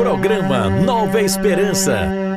Programa Nova Esperança.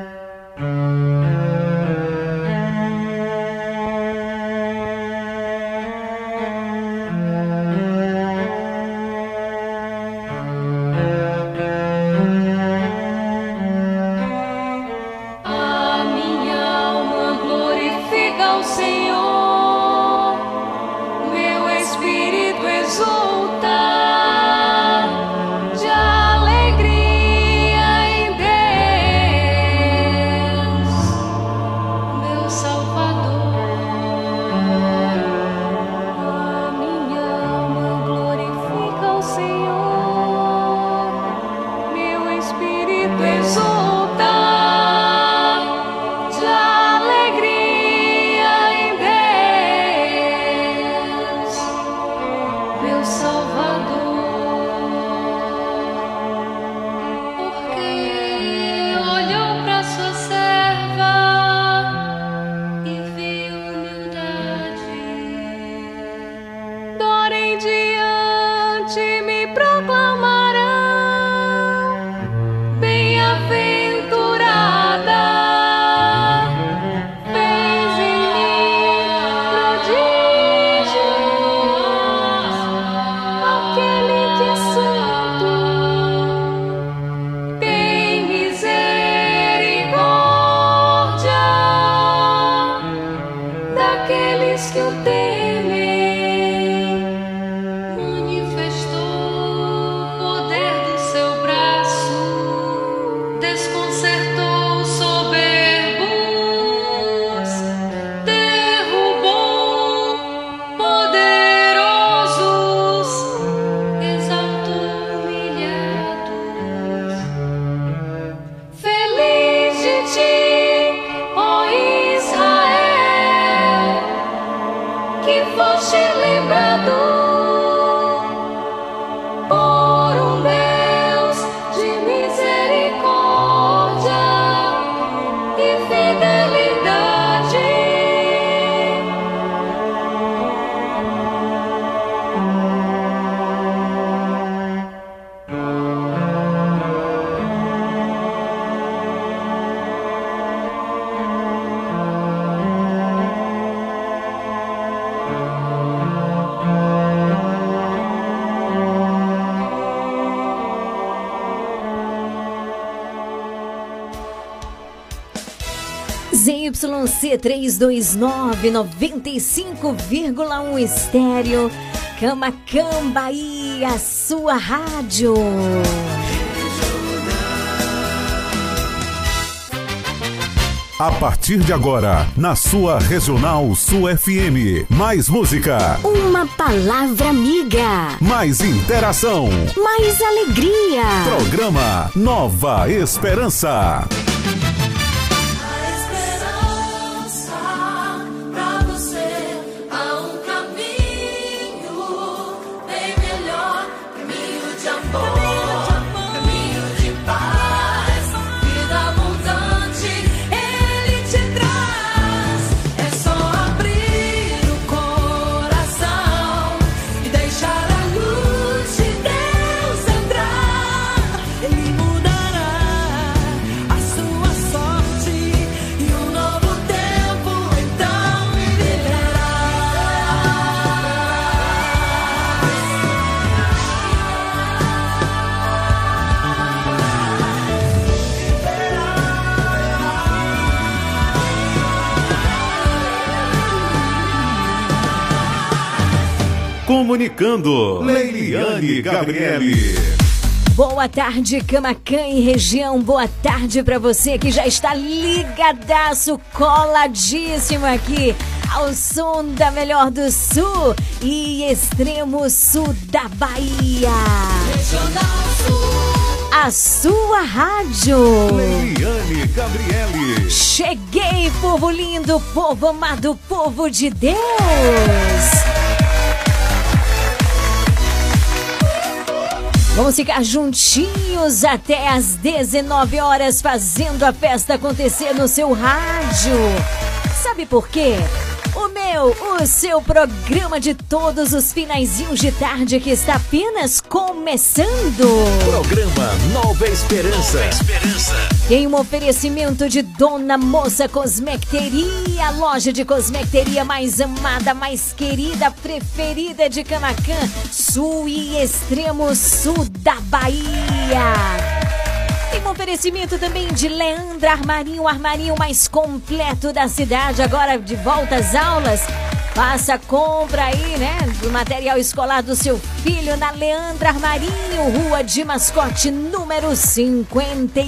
ZYC329 95,1 estéreo. Camacamba e a sua rádio. A partir de agora, na sua Regional Sul FM. Mais música. Uma palavra amiga. Mais interação. Mais alegria. Programa Nova Esperança. Comunicando, Leiliane Gabriele. Boa tarde, Camacan e região. Boa tarde para você que já está ligadaço, coladíssimo aqui ao som da melhor do sul e extremo sul da Bahia. Regional Sul. A sua rádio. Leiliane Gabriele. Cheguei, povo lindo, povo amado, povo de Deus. Vamos ficar juntinhos até às 19 horas fazendo a festa acontecer no seu rádio. Sabe por quê? O meu, o seu programa de todos os finaizinhos de tarde que está apenas começando. Programa Nova Esperança. Nova Esperança. Tem um oferecimento de Dona Moça Cosmecteria, loja de cosmecteria mais amada, mais querida, preferida de Camacan, sul e extremo sul da Bahia. Um oferecimento também de Leandra Armarinho, o armarinho mais completo da cidade, agora de volta às aulas. Faça compra aí, né? Do material escolar do seu filho na Leandra Armarinho, Rua de Mascote, número 59.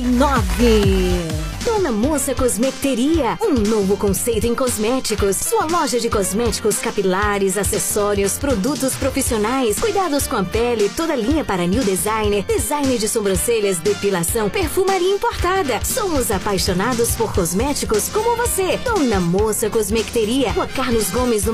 Dona Moça Cosmeteria, um novo conceito em cosméticos. Sua loja de cosméticos capilares, acessórios, produtos profissionais, cuidados com a pele, toda linha para new designer, design de sobrancelhas, depilação, perfumaria importada. Somos apaixonados por cosméticos como você. Dona Moça Cosmeteria, Rua Carlos Gomes,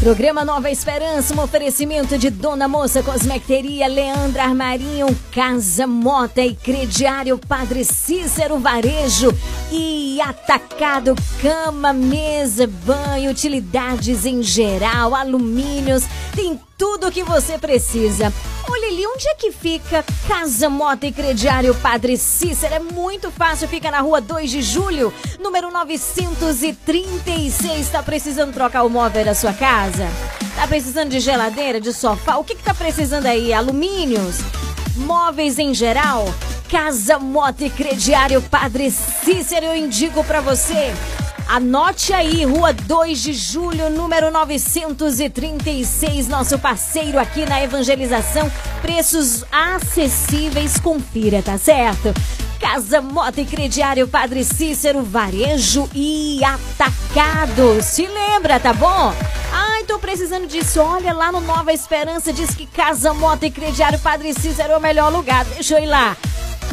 Programa Nova Esperança, um oferecimento de Dona Moça Cosmecteria, Leandra Armarinho, Casa Mota e Crediário Padre Cícero Varejo e Atacado Cama, Mesa, Banho, utilidades em geral, alumínios, tem tudo o que você precisa. Olha ali, onde é que fica Casa Mota e Crediário Padre Cícero? É muito fácil, fica na rua 2 de julho, número 936. Tá precisando trocar o móvel da sua casa? Tá precisando de geladeira, de sofá? O que que tá precisando aí? Alumínios? Móveis em geral? Casa Mota e Crediário Padre Cícero, eu indico para você. Anote aí, Rua 2 de Julho, número 936, nosso parceiro aqui na evangelização. Preços acessíveis, confira, tá certo? Casa Moto e Crediário Padre Cícero, varejo e atacado. Se lembra, tá bom? Ai, tô precisando disso. Olha lá no Nova Esperança, diz que Casa Moto e Crediário Padre Cícero é o melhor lugar. Deixa eu ir lá.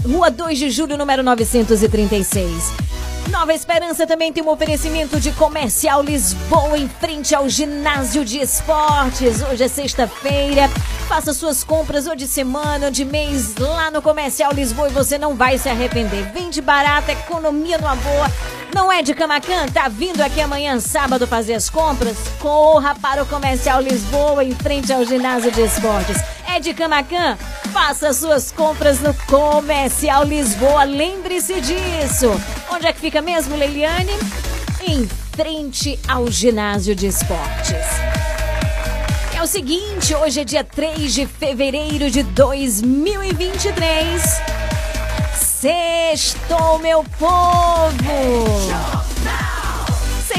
Rua 2 de Julho, número 936. Nova Esperança também tem um oferecimento de comercial Lisboa em frente ao ginásio de esportes. Hoje é sexta-feira. Faça suas compras ou de semana ou de mês lá no Comercial Lisboa e você não vai se arrepender. Vende barato, economia numa boa. Não é de Camacan? Tá vindo aqui amanhã, sábado, fazer as compras? Corra para o Comercial Lisboa em frente ao ginásio de esportes. De Camacan? Faça suas compras no Comercial Lisboa. Lembre-se disso. Onde é que fica mesmo, Leiliane? Em frente ao ginásio de esportes. É o seguinte, hoje é dia 3 de fevereiro de 2023. Sextou, meu povo!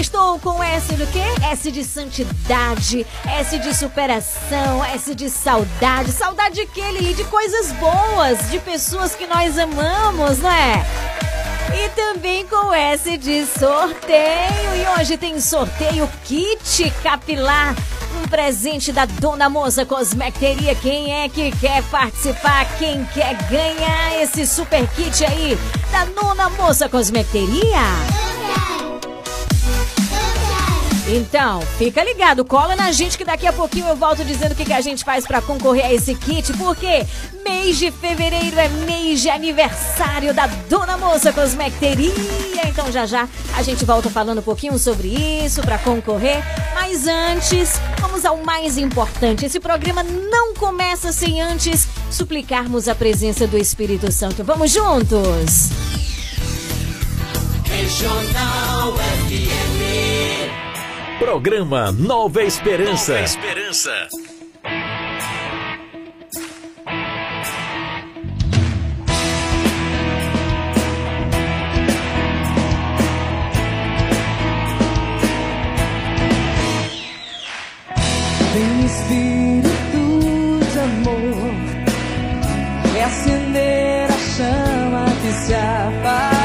Estou com S do quê? S de santidade, S de superação, S de saudade. Saudade de quê, Lili? De coisas boas, de pessoas que nós amamos, não é? E também com S de sorteio. E hoje tem sorteio kit capilar. Um presente da Dona Moça Cosmecteria. Quem é que quer participar? Quem quer ganhar esse super kit aí da Dona Moça Cosmecteria? Então, fica ligado, cola na gente que daqui a pouquinho eu volto dizendo o que, que a gente faz para concorrer a esse kit, porque mês de fevereiro é mês de aniversário da Dona Moça Cosmecteria. Então já já a gente volta falando um pouquinho sobre isso para concorrer. Mas antes, vamos ao mais importante. Esse programa não começa sem antes suplicarmos a presença do Espírito Santo. Vamos juntos! Regional FM. Programa Nova Esperança. Nova Esperança. Vem Espírito de amor, é acender a chama que se apaga.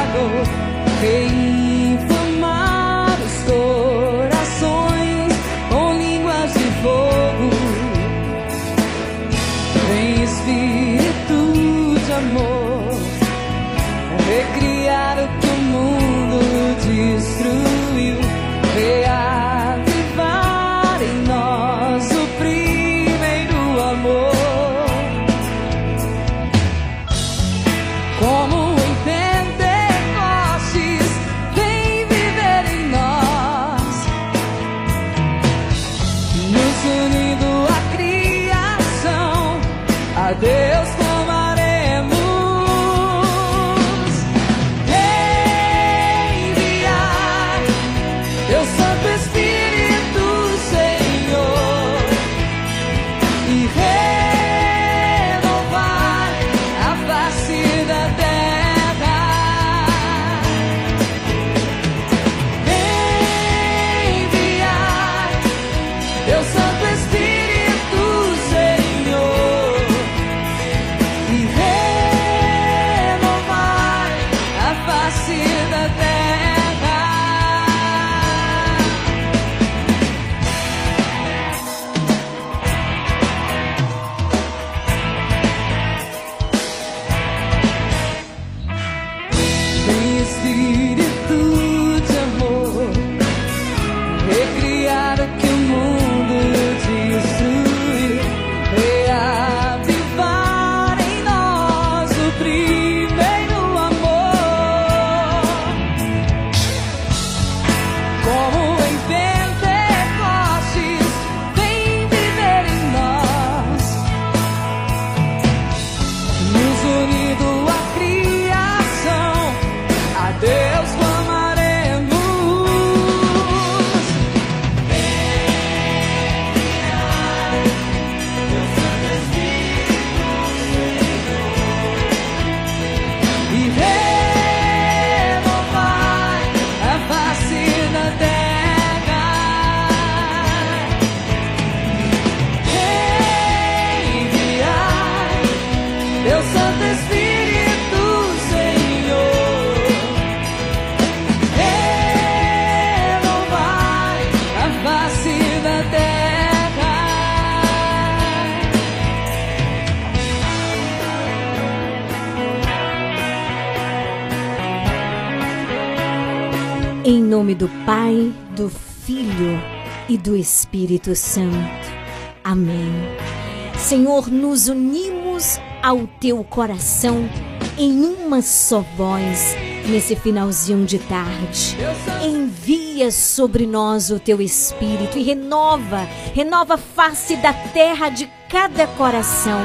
Espírito Santo. Amém. Senhor, nos unimos ao teu coração em uma só voz nesse finalzinho de tarde. Envia sobre nós o teu espírito e renova, renova a face da terra de cada coração.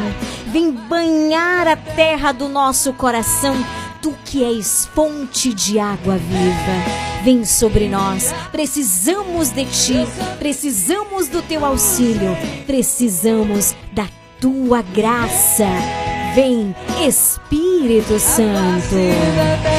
Vem banhar a terra do nosso coração, tu que és fonte de água viva. Vem sobre nós. Precisamos de ti, precisamos do teu auxílio, precisamos da tua graça. Vem, Espírito Santo.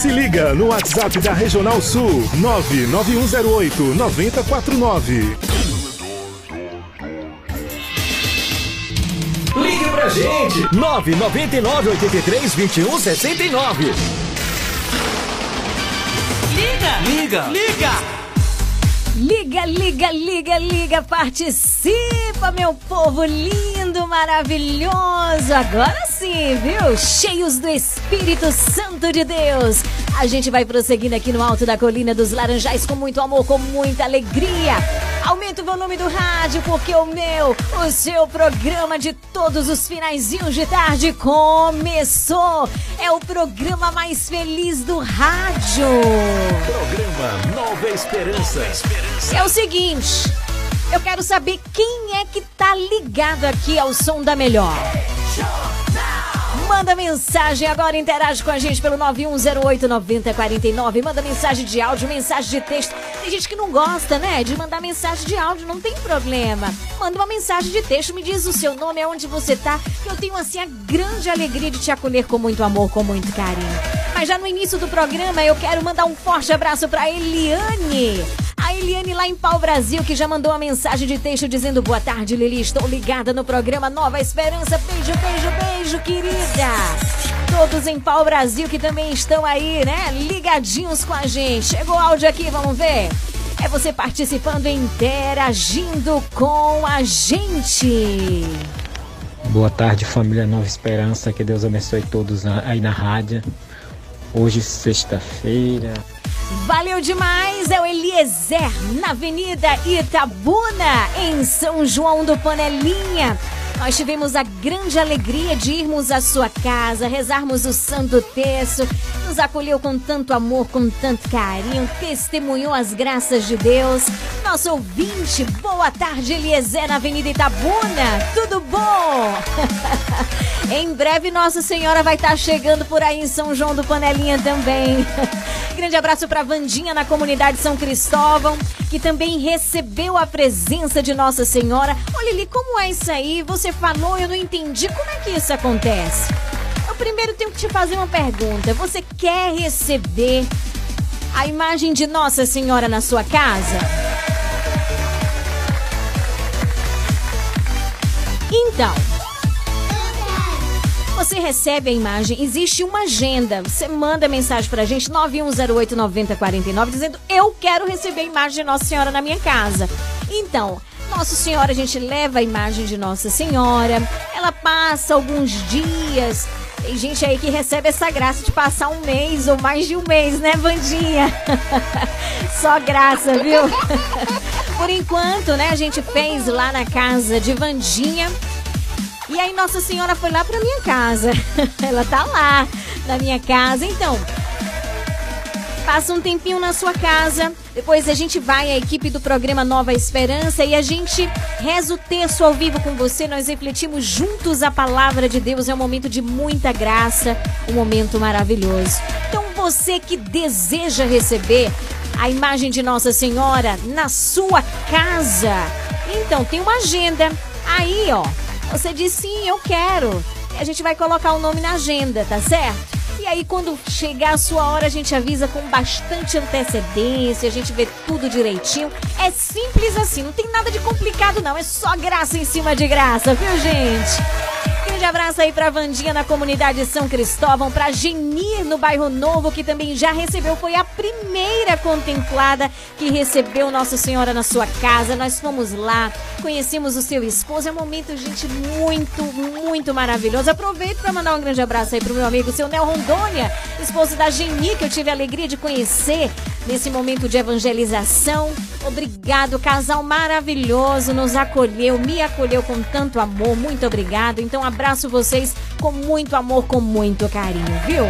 Se liga no WhatsApp da Regional Sul 99108 9049. Ligue pra gente 999 83 21 69. Liga! Liga! Liga! Liga, liga, liga, liga, participa, meu povo lindo, maravilhoso. Agora sim viu? Cheios do Espírito Santo de Deus. A gente vai prosseguindo aqui no alto da colina dos Laranjais com muito amor, com muita alegria. Aumenta o volume do rádio, porque o meu, o seu programa de todos os finaizinhos de tarde começou. É o programa mais feliz do rádio. Programa Nova Esperança. É o seguinte, eu quero saber quem é que tá ligado aqui ao som da melhor. Manda mensagem agora, interage com a gente pelo 91089049. Manda mensagem de áudio, mensagem de texto. Tem gente que não gosta, né, de mandar mensagem de áudio, não tem problema. Manda uma mensagem de texto, me diz o seu nome, aonde você tá, que eu tenho assim a grande alegria de te acolher com muito amor, com muito carinho. Mas já no início do programa, eu quero mandar um forte abraço para Eliane. A Eliane lá em Pau Brasil, que já mandou uma mensagem de texto dizendo boa tarde, Lili. Estou ligada no programa Nova Esperança. Beijo, beijo, beijo, querida. Todos em Pau Brasil que também estão aí, né? Ligadinhos com a gente. Chegou o áudio aqui, vamos ver. É você participando e interagindo com a gente. Boa tarde, família Nova Esperança. Que Deus abençoe todos aí na rádio. Hoje, sexta-feira. Valeu demais! É o Eliezer na Avenida Itabuna, em São João do Panelinha. Nós tivemos a grande alegria de irmos à sua casa, rezarmos o Santo Terço, nos acolheu com tanto amor, com tanto carinho, testemunhou as graças de Deus. Nosso ouvinte, boa tarde, Eliezer, na Avenida Itabuna. Tudo bom? em breve, Nossa Senhora vai estar chegando por aí em São João do Panelinha também. Grande abraço para Vandinha na comunidade São Cristóvão, que também recebeu a presença de Nossa Senhora. Olha, Lili, como é isso aí? Você falou, eu não entendi. Como é que isso acontece? Eu primeiro tenho que te fazer uma pergunta. Você quer receber a imagem de Nossa Senhora na sua casa? Então, você recebe a imagem, existe uma agenda. Você manda mensagem pra gente, 91089049, dizendo: Eu quero receber a imagem de Nossa Senhora na minha casa. Então, nossa Senhora, a gente leva a imagem de Nossa Senhora, ela passa alguns dias. Tem gente aí que recebe essa graça de passar um mês ou mais de um mês, né, Vandinha? Só graça, viu? Por enquanto, né, a gente fez lá na casa de Vandinha. E aí Nossa Senhora foi lá pra minha casa. Ela tá lá na minha casa. Então, passa um tempinho na sua casa. Depois a gente vai, a equipe do programa Nova Esperança, e a gente reza o texto ao vivo com você. Nós refletimos juntos a palavra de Deus. É um momento de muita graça, um momento maravilhoso. Então, você que deseja receber a imagem de Nossa Senhora na sua casa, então tem uma agenda. Aí, ó, você diz sim, eu quero. E a gente vai colocar o nome na agenda, tá certo? E aí, quando chegar a sua hora, a gente avisa com bastante antecedência, a gente vê tudo direitinho. É simples assim, não tem nada de complicado, não. É só graça em cima de graça, viu, gente? Grande abraço aí pra Vandinha na comunidade São Cristóvão, pra Genir no bairro Novo, que também já recebeu, foi a primeira contemplada que recebeu Nossa Senhora na sua casa. Nós fomos lá, conhecemos o seu esposo. É um momento, gente, muito, muito maravilhoso. Aproveito para mandar um grande abraço aí pro meu amigo, seu Nel Rondônia, esposo da Geni, que eu tive a alegria de conhecer nesse momento de evangelização. Obrigado, casal maravilhoso, nos acolheu, me acolheu com tanto amor. Muito obrigado. Então, abraço vocês com muito amor, com muito carinho, viu?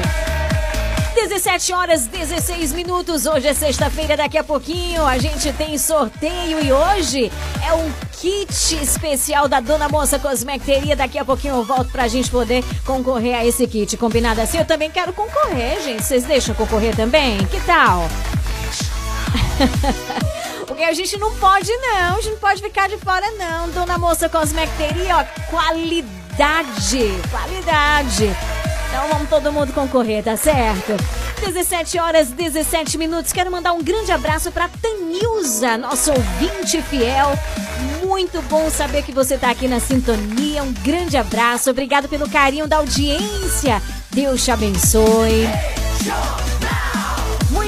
17 horas 16 minutos. Hoje é sexta-feira, daqui a pouquinho a gente tem sorteio e hoje é um kit especial da Dona Moça Cosmecteria. Daqui a pouquinho eu volto pra gente poder concorrer a esse kit. Combinado assim? Eu também quero concorrer, gente. Vocês deixam concorrer também? Que tal? Porque a gente não pode, não. A gente não pode ficar de fora, não. Dona Moça Cosmecteria, ó, qualidade. Qualidade. Então vamos todo mundo concorrer, tá certo? 17 horas 17 minutos. Quero mandar um grande abraço para Tanilza, nosso ouvinte fiel. Muito bom saber que você tá aqui na sintonia. Um grande abraço. Obrigado pelo carinho da audiência. Deus te abençoe.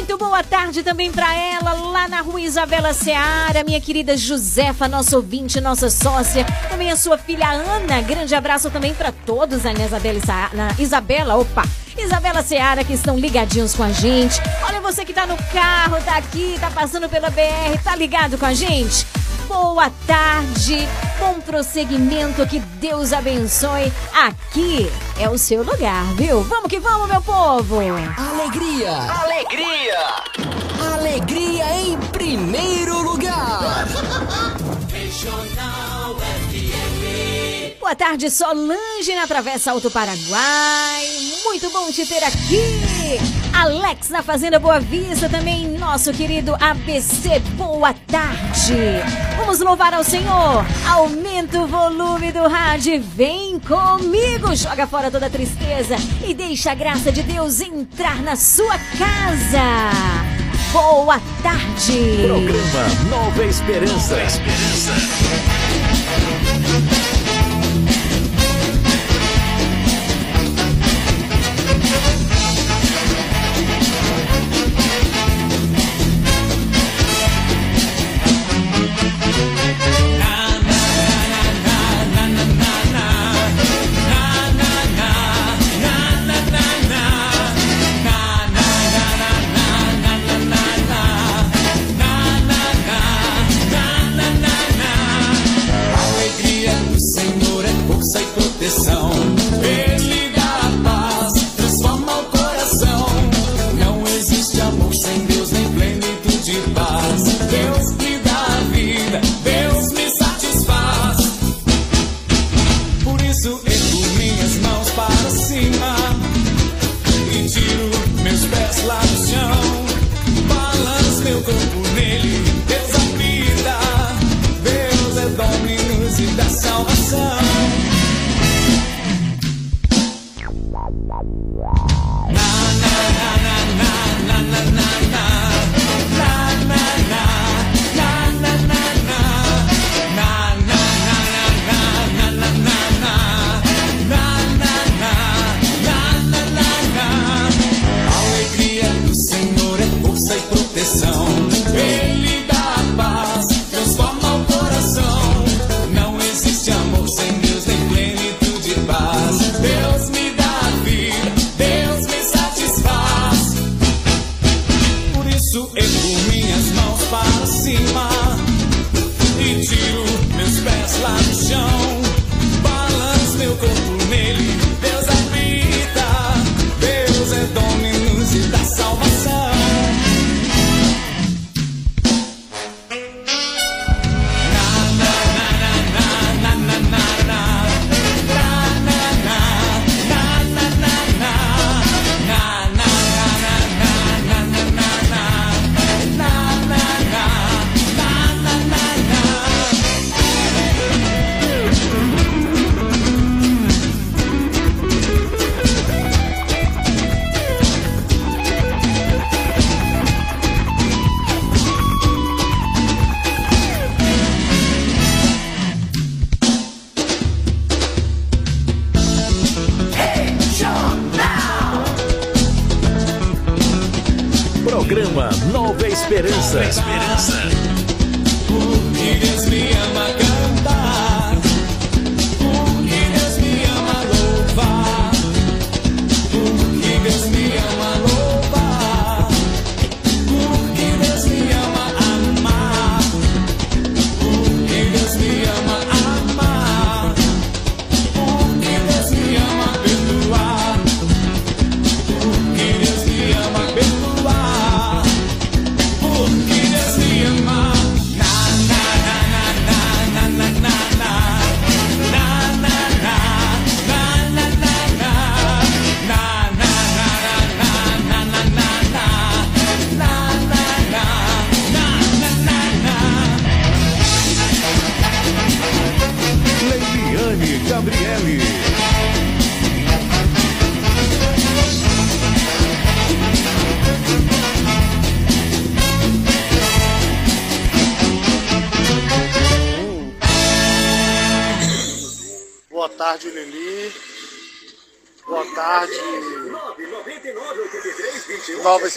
Muito boa tarde também para ela, lá na rua Isabela Seara, minha querida Josefa, nossa ouvinte, nossa sócia, também a sua filha Ana. Grande abraço também para todos na Isabela, na Isabela, opa, Isabela Seara que estão ligadinhos com a gente. Olha você que tá no carro, tá aqui, tá passando pela BR, tá ligado com a gente? Boa tarde, bom prosseguimento, que Deus abençoe. Aqui é o seu lugar, viu? Vamos que vamos, meu povo! Alegria! Alegria! Alegria em primeiro lugar! Regional FM. Boa tarde, Solange na Travessa Alto Paraguai. Muito bom te ter aqui. Alex na Fazenda Boa Vista também, nosso querido ABC. Boa tarde. Vamos louvar ao Senhor. Aumenta o volume do rádio. Vem comigo. Joga fora toda a tristeza e deixa a graça de Deus entrar na sua casa. Boa tarde. Programa Nova Esperança. Nova Esperança.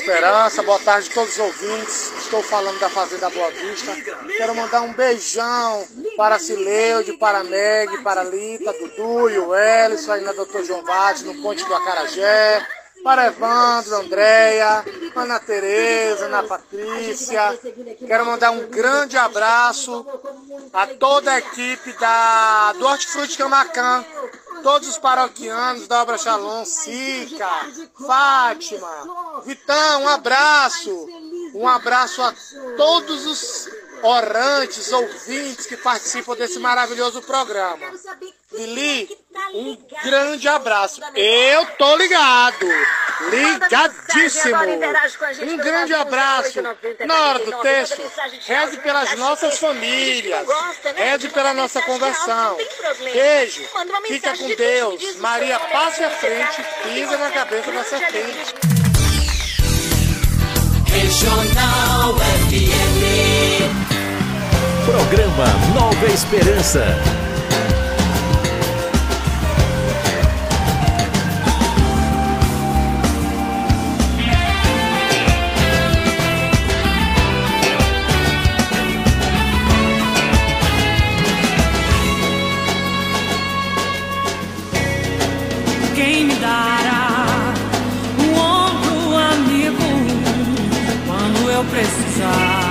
Esperança, boa tarde a todos os ouvintes. Estou falando da Fazenda Boa Vista. Quero mandar um beijão para Cileude, para Meg, para Lita, Dudu e o Ellison, aí na Doutor João Vaz, no Ponte do Acarajé. Para Evandro, Andréia, Ana Tereza, Ana Patrícia. Quero mandar um grande abraço a toda a equipe da, do Hortifruti Camacan, todos os paroquianos da Obra Shalom, Sica, Fátima, Vitão, um abraço. Um abraço a todos os orantes, ouvintes que participam desse maravilhoso programa. Lili, um grande abraço. Eu tô ligado. Ligadíssimo. Um grande abraço. Na hora do texto, reze pelas nossas famílias. Reze pela nossa conversão. Beijo. Fica com Deus. Maria, passe à frente. Pisa na cabeça da serpente. Regional FM. Programa Nova Esperança. Eu precisar?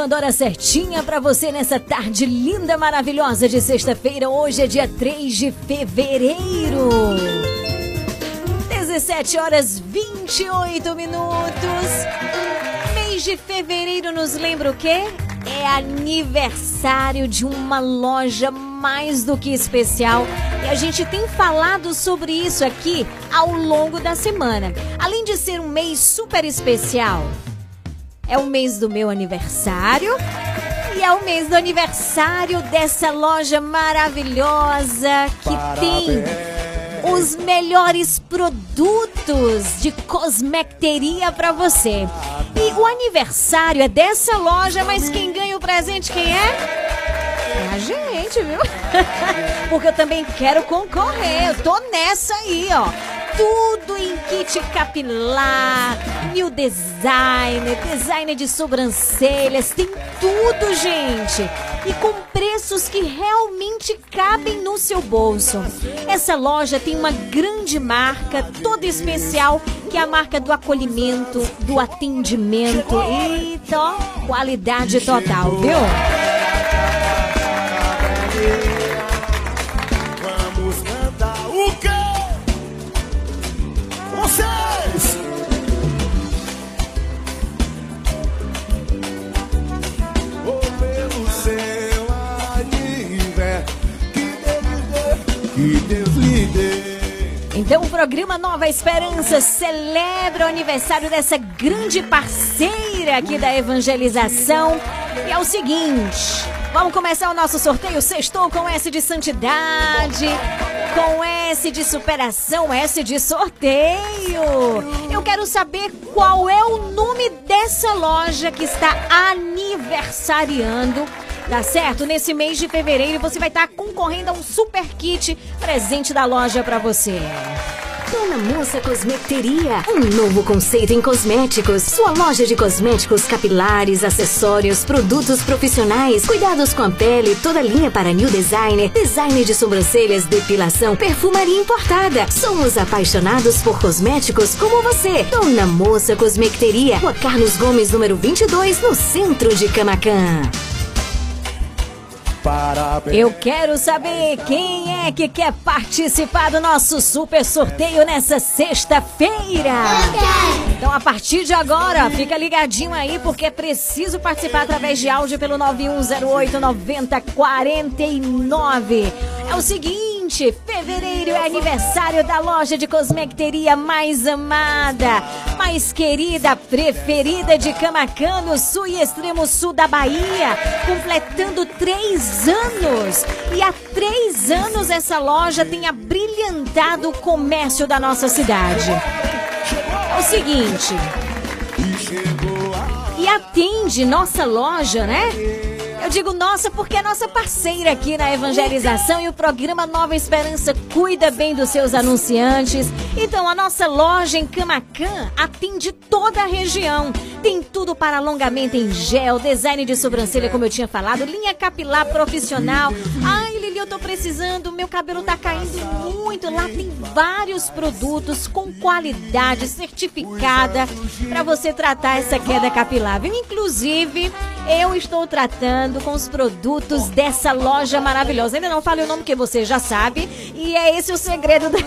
Confirmando a hora certinha para você nessa tarde linda, maravilhosa de sexta-feira. Hoje é dia 3 de fevereiro. 17 horas 28 minutos. Mês de fevereiro nos lembra o quê? É aniversário de uma loja mais do que especial e a gente tem falado sobre isso aqui ao longo da semana. Além de ser um mês super especial, é o mês do meu aniversário e é o mês do aniversário dessa loja maravilhosa que Parabéns. tem os melhores produtos de cosmecteria para você. E o aniversário é dessa loja, mas quem ganha o presente quem é? É a gente, viu? Porque eu também quero concorrer. Eu tô nessa aí, ó tudo em kit capilar, new design, design de sobrancelhas, tem tudo, gente. E com preços que realmente cabem no seu bolso. Essa loja tem uma grande marca, toda especial, que é a marca do acolhimento, do atendimento. Ó, qualidade total, viu? Então o programa Nova Esperança celebra o aniversário dessa grande parceira aqui da evangelização. E é o seguinte, vamos começar o nosso sorteio Sextou com S de santidade, com S de superação, S de sorteio. Eu quero saber qual é o nome dessa loja que está aniversariando Tá certo? Nesse mês de fevereiro você vai estar tá concorrendo a um super kit presente da loja para você. Dona Moça Cosmeteria, um novo conceito em cosméticos. Sua loja de cosméticos capilares, acessórios, produtos profissionais, cuidados com a pele, toda linha para new designer, design de sobrancelhas, depilação, perfumaria importada. Somos apaixonados por cosméticos como você. Dona Moça Cosmeteria, Rua Carlos Gomes, número 22, no centro de Camacan. Parabéns. Eu quero saber quem é que quer participar do nosso super sorteio nessa sexta-feira. Então, a partir de agora, fica ligadinho aí, porque é preciso participar através de áudio pelo 9108 9049. É o seguinte seguinte, fevereiro é aniversário da loja de cosmecteria mais amada, mais querida, preferida de Camacano, sul e extremo sul da Bahia, completando três anos. E há três anos essa loja tem abrilhantado o comércio da nossa cidade. É o seguinte. E atende nossa loja, né? Eu digo nossa porque é nossa parceira aqui na evangelização e o programa Nova Esperança cuida bem dos seus anunciantes. Então a nossa loja em Camacan atende toda a região. Tem tudo para alongamento em gel, design de sobrancelha, como eu tinha falado, linha capilar profissional. Ai, Lili, eu tô precisando, meu cabelo tá caindo muito. Lá tem vários produtos com qualidade certificada para você tratar essa queda capilar. Viu? Inclusive, eu estou tratando com os produtos dessa loja maravilhosa. Ainda não falei o nome que você já sabe. E é esse o segredo.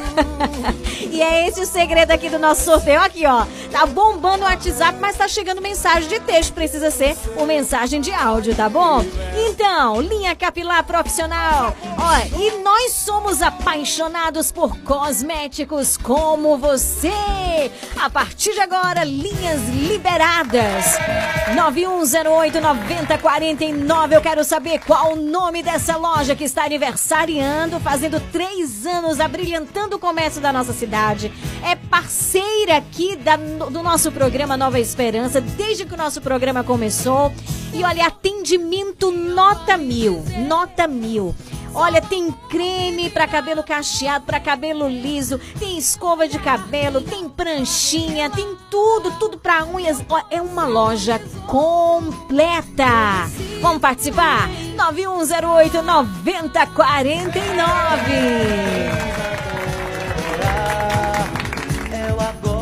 E é esse o segredo aqui do nosso sorteio. Aqui, ó. Tá bombando o WhatsApp, mas tá chegando mensagem de texto. Precisa ser uma mensagem de áudio, tá bom? Então, linha capilar profissional. Ó, e nós somos apaixonados por cosméticos como você. A partir de agora, linhas liberadas. 9108 9049. Eu quero saber qual o nome dessa loja que está aniversariando, fazendo três anos, abrilhantando o comércio da nossa cidade. É parceira aqui da, do nosso programa Nova Esperança, desde que o nosso programa começou. E olha, atendimento nota mil. Nota mil. Olha, tem creme para cabelo cacheado, para cabelo liso, tem escova de cabelo, tem pranchinha, tem tudo, tudo para unhas. É uma loja completa. Vamos participar? 9108 9049. É o agora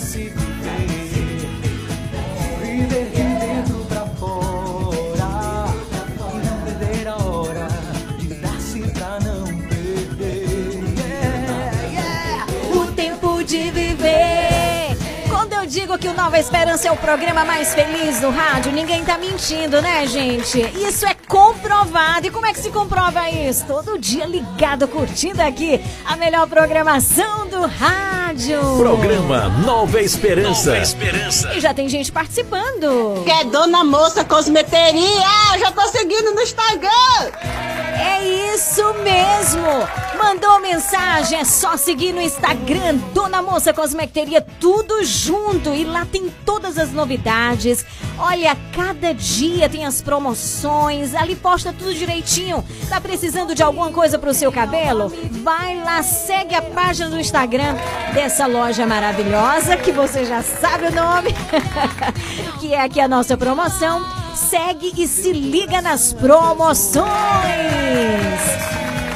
pra que o Nova Esperança é o programa mais feliz do rádio? Ninguém tá mentindo, né, gente? Isso é comprovado. E como é que se comprova isso? Todo dia ligado, curtindo aqui a melhor programação do rádio. Programa Nova Esperança. Nova Esperança. E já tem gente participando. Que é Dona Moça Cosmeteria. Já tô seguindo no Instagram. É isso mesmo. Mandou mensagem, é só seguir no Instagram Dona Moça Cosmecteria, tudo junto. E lá tem todas as novidades. Olha, cada dia tem as promoções. Ali posta tudo direitinho. Tá precisando de alguma coisa pro seu cabelo? Vai lá, segue a página do Instagram dessa loja maravilhosa, que você já sabe o nome, que é aqui a nossa promoção. Segue e se liga nas promoções.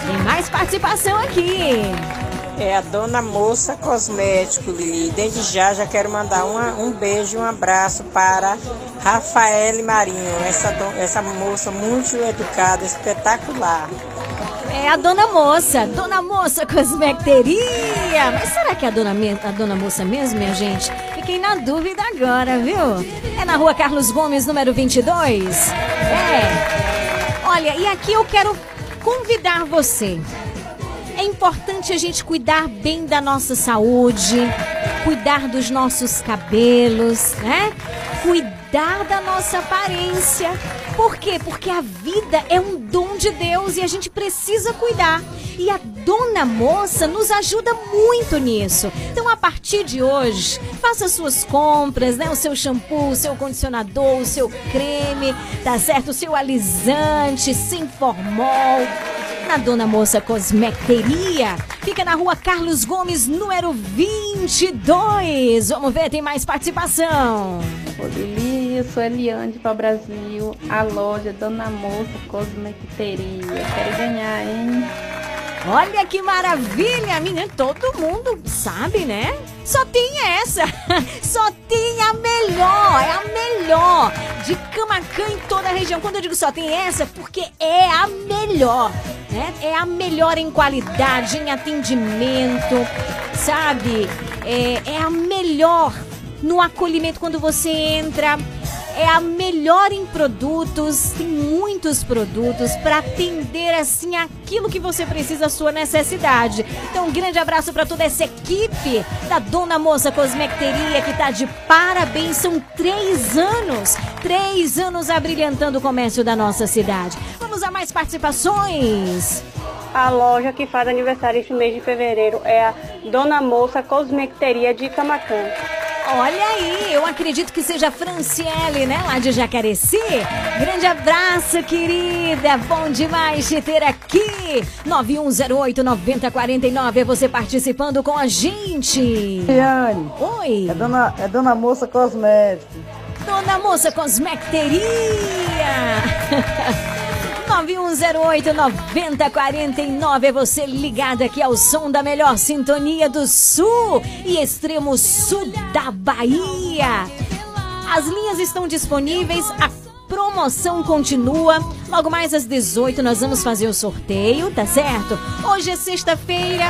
Tem mais participação aqui. É a Dona Moça Cosmético, Lili. Desde já já quero mandar uma, um beijo um abraço para Rafael Marinho, essa, essa moça muito educada, espetacular. É a Dona Moça, Dona Moça Cosmecteria. Mas será que é a Dona, a Dona Moça mesmo, minha gente? Fiquei na dúvida agora, viu? É na rua Carlos Gomes, número 22. É. Olha, e aqui eu quero convidar você. É importante a gente cuidar bem da nossa saúde, cuidar dos nossos cabelos, né? Cuidar da nossa aparência. Por quê? Porque a vida é um dom de Deus e a gente precisa cuidar. E a Dona Moça nos ajuda muito nisso. Então, a partir de hoje, faça suas compras, né? O seu shampoo, o seu condicionador, o seu creme, tá certo? O seu alisante, sem formol na Dona Moça Cosmecteria. Fica na rua Carlos Gomes, número 22. Vamos ver, tem mais participação. Eu sou Eliane para Brasil, a loja Dona Moça Cosmecteria. Quero ganhar, hein? Olha que maravilha, menina. Todo mundo sabe, né? Só tem essa. Só tem a melhor. É a melhor. De Camacan em toda a região. Quando eu digo só tem essa, porque é a melhor. Né? É a melhor em qualidade, em atendimento, sabe? É, é a melhor no acolhimento quando você entra é a melhor em produtos, tem muitos produtos para atender assim aquilo que você precisa, a sua necessidade. Então, um grande abraço para toda essa equipe da Dona Moça Cosmecteria que tá de parabéns. São três anos, três anos abrilhantando o comércio da nossa cidade. Vamos a mais participações. A loja que faz aniversário este mês de fevereiro é a Dona Moça Cosmecteria de Camacan. Olha aí, eu acredito que seja a Franciele, né? Lá de Jacareci. Grande abraço, querida. Bom demais te ter aqui. 9108-9049 é você participando com a gente. Liane. Oi. É dona, é dona Moça Cosmético. Dona Moça Cosmecteria. 9108-9049 é você ligado aqui ao som da melhor sintonia do sul e extremo sul da Bahia. As linhas estão disponíveis, a promoção continua. Logo mais às 18 nós vamos fazer o sorteio, tá certo? Hoje é sexta-feira.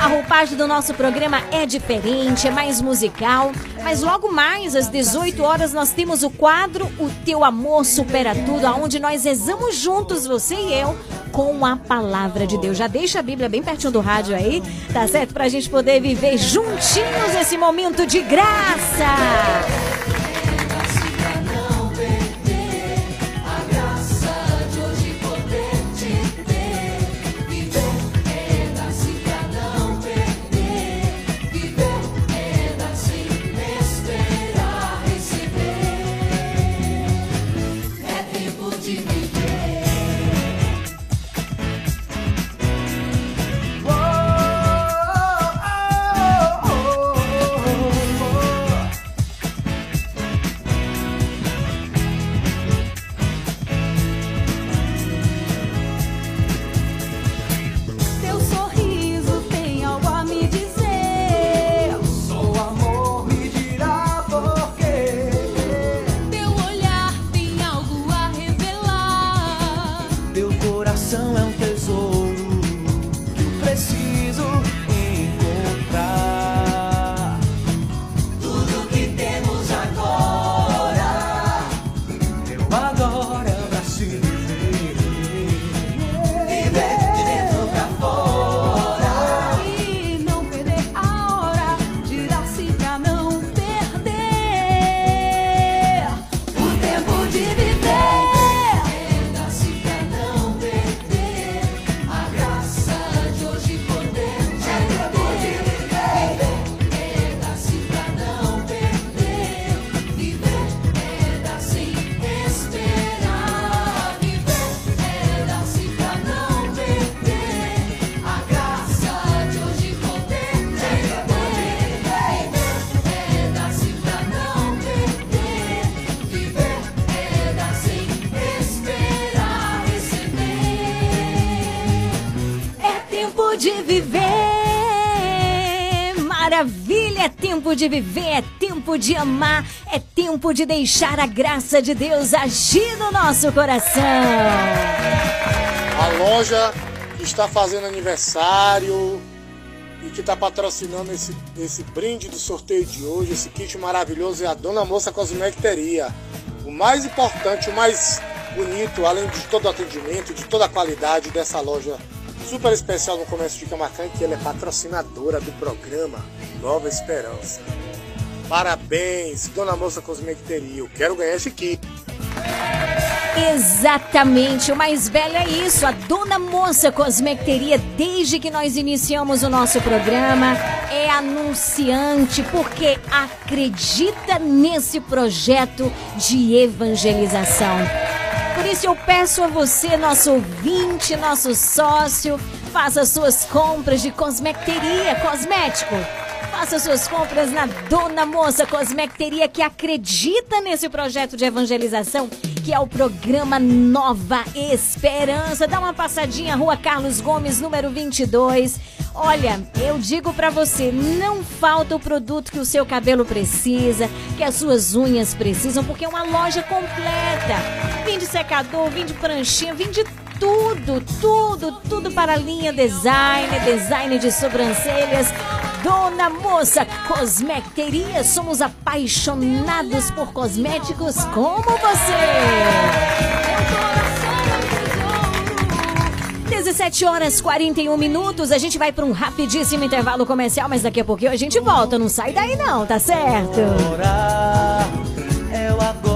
A roupagem do nosso programa é diferente, é mais musical, mas logo mais às 18 horas nós temos o quadro O Teu Amor Supera Tudo, aonde nós rezamos juntos, você e eu, com a palavra de Deus. Já deixa a Bíblia bem pertinho do rádio aí, tá certo? Pra gente poder viver juntinhos esse momento de graça. De viver, é tempo de amar, é tempo de deixar a graça de Deus agir no nosso coração. A loja que está fazendo aniversário e que está patrocinando esse, esse brinde do sorteio de hoje, esse kit maravilhoso, é a Dona Moça Cosmecteria. O mais importante, o mais bonito, além de todo o atendimento, de toda a qualidade dessa loja super especial no comércio de Camacan, que ela é patrocinadora do programa Nova Esperança. Parabéns, Dona Moça Cosmecteria. Eu quero ganhar esse kit. Exatamente, o mais velho é isso, a Dona Moça Cosmecteria, desde que nós iniciamos o nosso programa, é anunciante porque acredita nesse projeto de evangelização. Por isso eu peço a você, nosso ouvinte, nosso sócio, faça suas compras de cosmecteria, cosmético. Faça suas compras na Dona Moça Cosmecteria, que acredita nesse projeto de evangelização, que é o programa Nova Esperança. Dá uma passadinha, Rua Carlos Gomes, número 22. Olha, eu digo para você, não falta o produto que o seu cabelo precisa, que as suas unhas precisam, porque é uma loja completa. Vim de secador, vim de pranchinha, vim de tudo, tudo, tudo para a linha design, design de sobrancelhas. Dona Moça Cosmecteria, somos apaixonados por cosméticos como você. 17 horas 41 minutos, a gente vai para um rapidíssimo intervalo comercial, mas daqui a pouquinho a gente volta, não sai daí não, tá certo? Agora, é o agora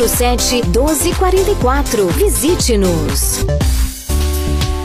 99807 1244. Visite-nos.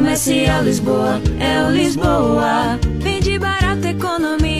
Comercial Lisboa, é o Lisboa. Vende barato, economia.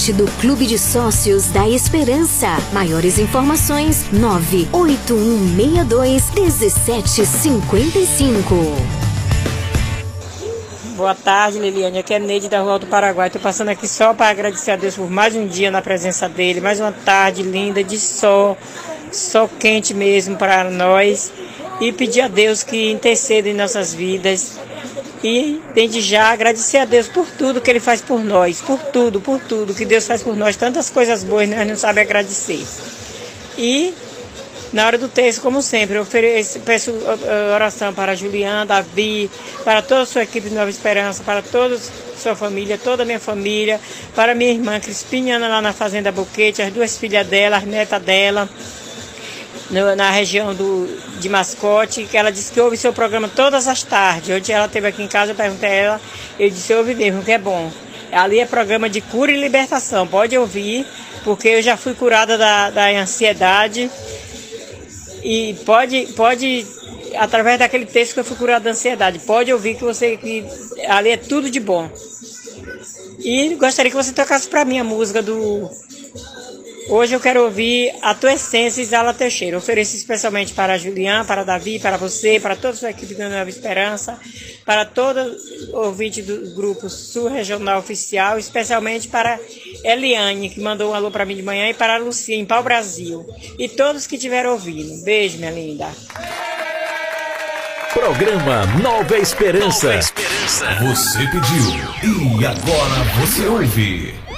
Parte do Clube de Sócios da Esperança. Maiores informações: 98162 1755. Boa tarde, Liliane. Aqui é Neide da Rua do Paraguai. Estou passando aqui só para agradecer a Deus por mais um dia na presença dele, mais uma tarde linda de sol, sol quente mesmo para nós. E pedir a Deus que interceda em nossas vidas. E, desde já, agradecer a Deus por tudo que Ele faz por nós, por tudo, por tudo que Deus faz por nós. Tantas coisas boas nós não sabemos agradecer. E na hora do texto, como sempre, eu ofereço, peço uh, uh, oração para Juliana, Davi, para toda a sua equipe de Nova Esperança, para toda a sua família, toda a minha família, para minha irmã Crispiniana lá na Fazenda Boquete, as duas filhas dela, as netas dela, no- na região do, de Mascote, que ela disse que ouve seu programa todas as tardes. Hoje ela esteve aqui em casa, eu perguntei a ela, eu disse, ouve mesmo, que é bom. Ali é programa de cura e libertação, pode ouvir, porque eu já fui curada da, da ansiedade e pode, pode, através daquele texto que eu fui curado da ansiedade, pode ouvir que você que ali é tudo de bom. E gostaria que você tocasse para mim a música do. Hoje eu quero ouvir a tua essência, Isala Teixeira. Ofereço especialmente para a Juliana, para Davi, para você, para toda a sua equipe da Nova Esperança, para todo ouvinte do grupo Sul Regional Oficial, especialmente para Eliane, que mandou um alô para mim de manhã, e para a Lucia, em Pau Brasil. E todos que estiveram ouvindo. Beijo, minha linda. Programa Nova Esperança. Você pediu e agora você ouve.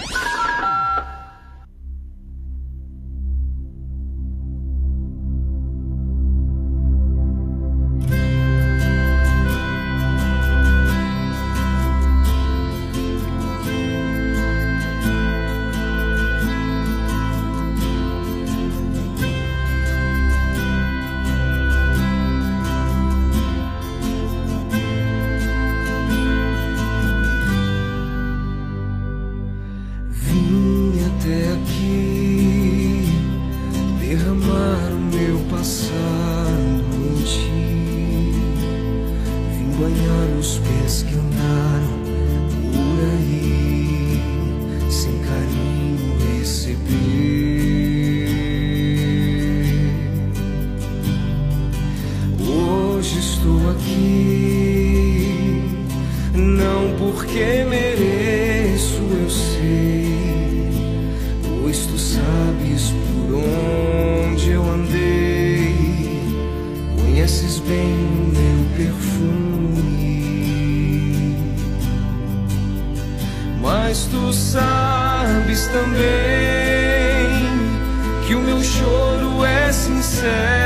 Não porque mereço, eu sei, pois tu sabes por onde eu andei, conheces bem o meu perfume, mas tu sabes também que o meu choro é sincero,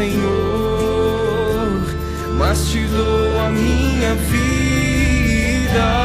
Senhor, mas te dou a minha vida.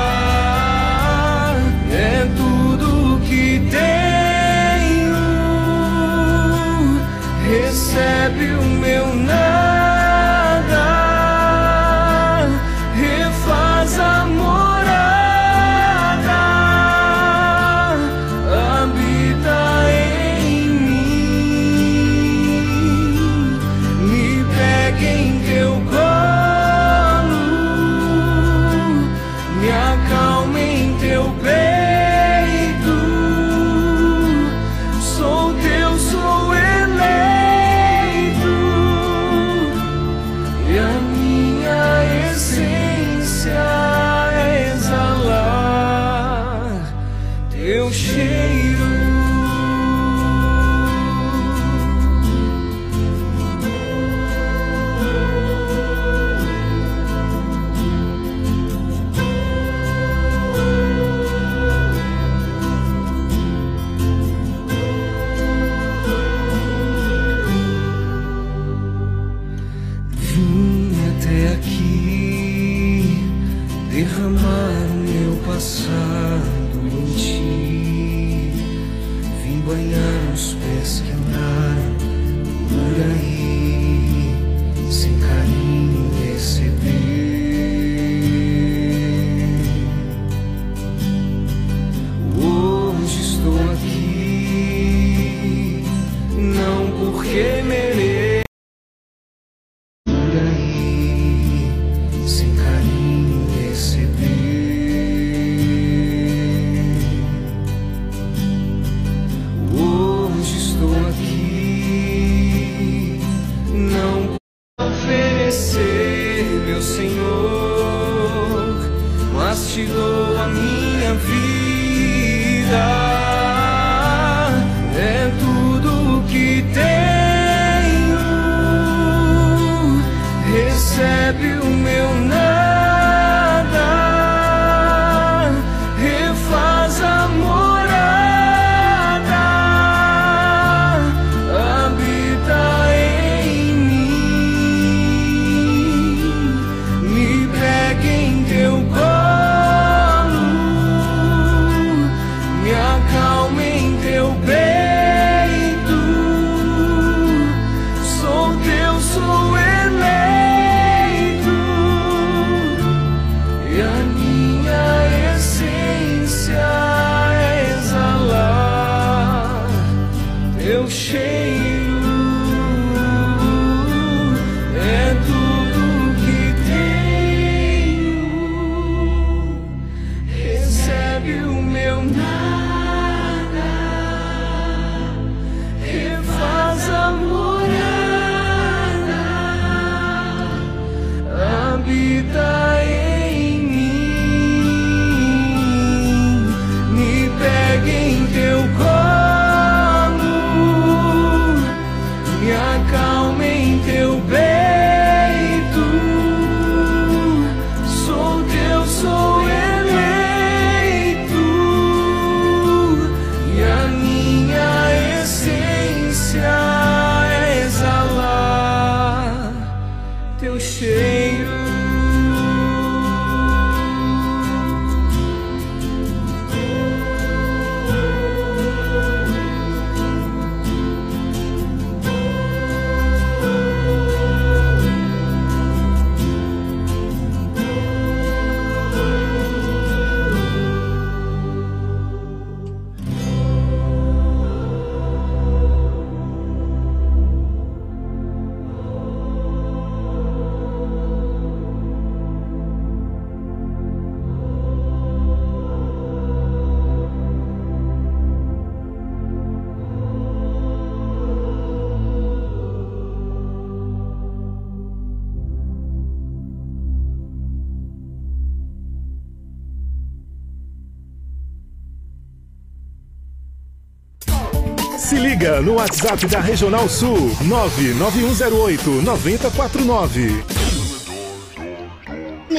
No WhatsApp da Regional Sul 99108 9049.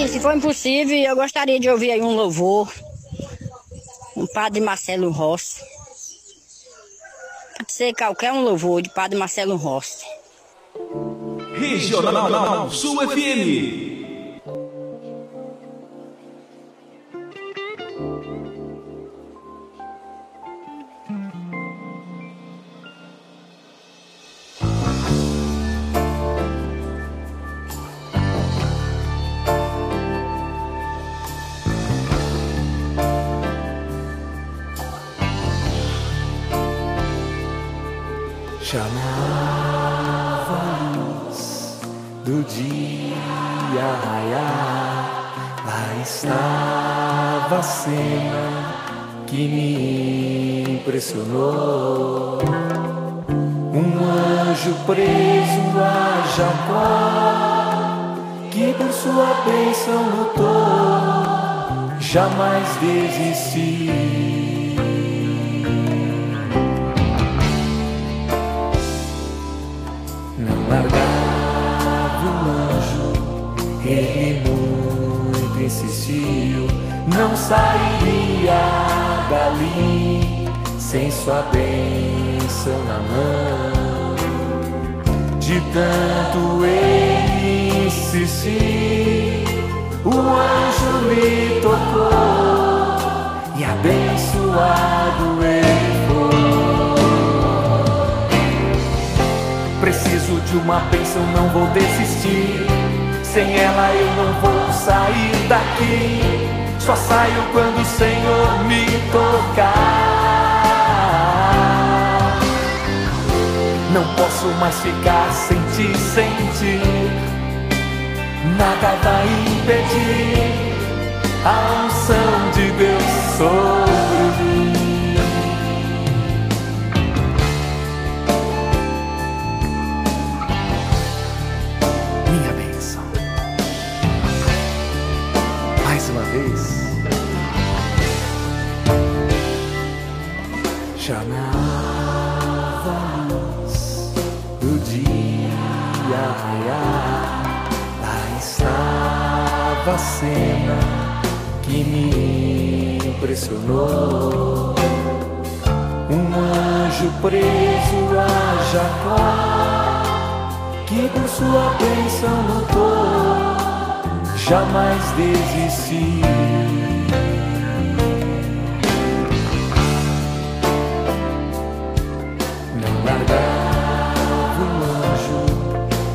Se for impossível, eu gostaria de ouvir aí um louvor. Um Padre Marcelo Rossi. Pode ser qualquer um louvor de Padre Marcelo Rossi. Regional Sul FM. Impressionou. Um anjo preso a Jacó, que por sua bênção lutou, jamais desisti. Não largava o anjo, ele muito insistiu. Não sairia dali sem sua bênção na mão. De tanto ele insistir, o anjo lhe tocou e abençoado ele foi. Preciso de uma bênção, não vou desistir. Sem ela eu não vou sair daqui. Só saio quando o Senhor me tocar. Não posso mais ficar sem ti, sem ti. Nada vai impedir a unção de Deus sobre mim. A cena que me impressionou. Um anjo preso a Jacó, que por sua bênção lutou, jamais desistiu.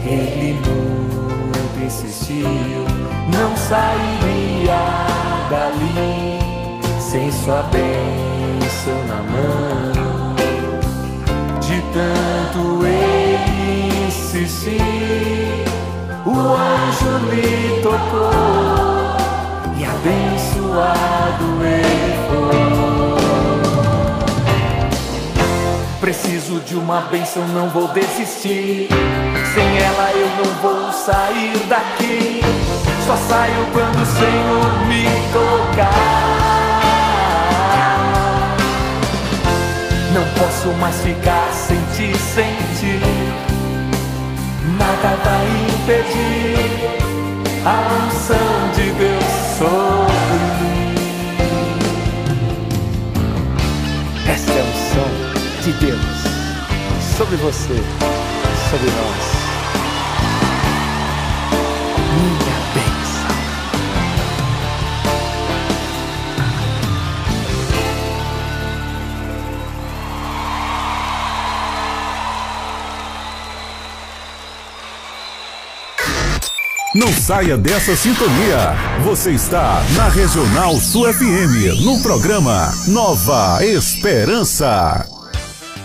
Ele muito insistiu. Não sairia dali sem sua bênção na mão. De tanto ele insistir, o anjo lhe tocou e abençoado ele foi. Preciso de uma bênção, não vou desistir. Sem ela eu não vou sair daqui. Só saio quando o Senhor me tocar. Não posso mais ficar sem ti, sem ti. Nada vai impedir a unção de Deus sobre mim. Esta é a unção de Deus sobre você, sobre nós. Saia dessa sintonia. Você está na Regional Sul FM, no programa Nova Esperança.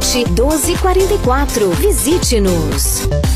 1244. Visite-nos.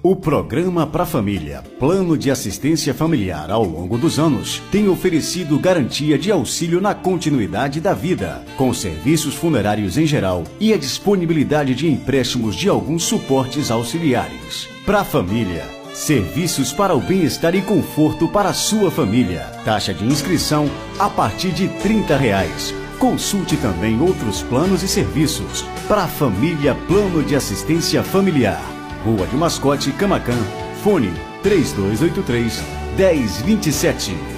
O programa Pra Família, Plano de Assistência Familiar ao longo dos anos, tem oferecido garantia de auxílio na continuidade da vida, com serviços funerários em geral e a disponibilidade de empréstimos de alguns suportes auxiliares. Pra Família, serviços para o bem-estar e conforto para a sua família. Taxa de inscrição a partir de 30 reais. Consulte também outros planos e serviços. Para a família Plano de Assistência Familiar. Rua de Mascote, Camacan. Fone 3283 1027.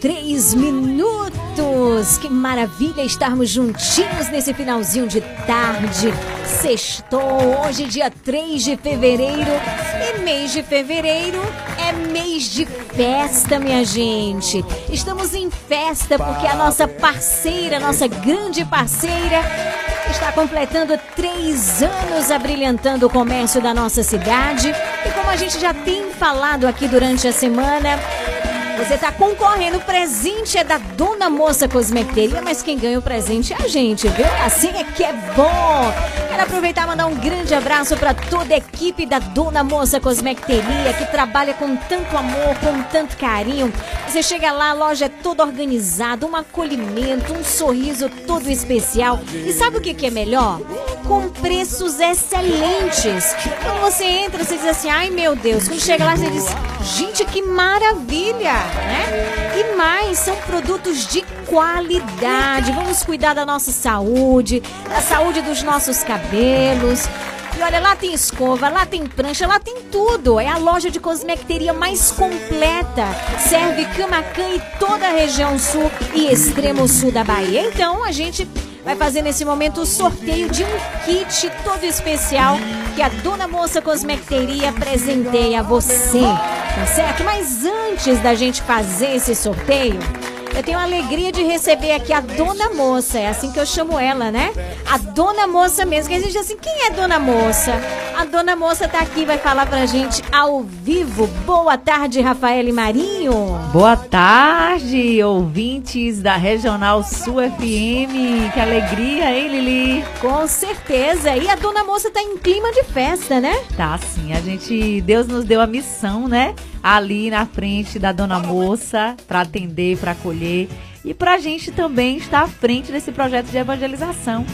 3 minutos. Que maravilha estarmos juntinhos nesse finalzinho de tarde. Sextou, hoje dia 3 de fevereiro. E mês de fevereiro é mês de festa, minha gente. Estamos em festa porque a nossa parceira, nossa grande parceira, está completando três anos abrilhantando o comércio da nossa cidade. E como a gente já tem falado aqui durante a semana, você está concorrendo, o presente é da Dona Moça Cosmeteria, mas quem ganha o presente é a gente, viu? Assim é que é bom. Quero aproveitar e mandar um grande abraço para toda a equipe da Dona Moça Cosmeteria, que trabalha com tanto amor, com tanto carinho. Você chega lá, a loja é toda organizada, um acolhimento, um sorriso todo especial. E sabe o que, que é melhor? Com preços excelentes. Quando você entra, você diz assim, ai meu Deus. Quando chega lá, você diz, gente, que maravilha, né? E mais, são produtos de qualidade. Vamos cuidar da nossa saúde, da saúde dos nossos cabelos. E olha, lá tem escova, lá tem prancha, lá tem tudo. É a loja de cosmecteria mais completa. Serve Camacan e toda a região sul e extremo sul da Bahia. Então, a gente vai fazer nesse momento o sorteio de um kit todo especial que a Dona Moça Cosmecteria presenteia a você. Tá certo? Mas antes da gente fazer esse sorteio, eu tenho a alegria de receber aqui a Dona Moça, é assim que eu chamo ela, né? A Dona Moça mesmo, que a gente diz assim, quem é Dona Moça? A Dona Moça tá aqui, vai falar pra gente ao vivo. Boa tarde, Rafael e Marinho. Boa tarde, ouvintes da Regional Sul FM. Que alegria, hein, Lili? Com certeza. E a Dona Moça tá em clima de festa, né? Tá sim, a gente, Deus nos deu a missão, né? Ali na frente da Dona Moça, para atender, para acolher e pra gente também estar à frente desse projeto de evangelização.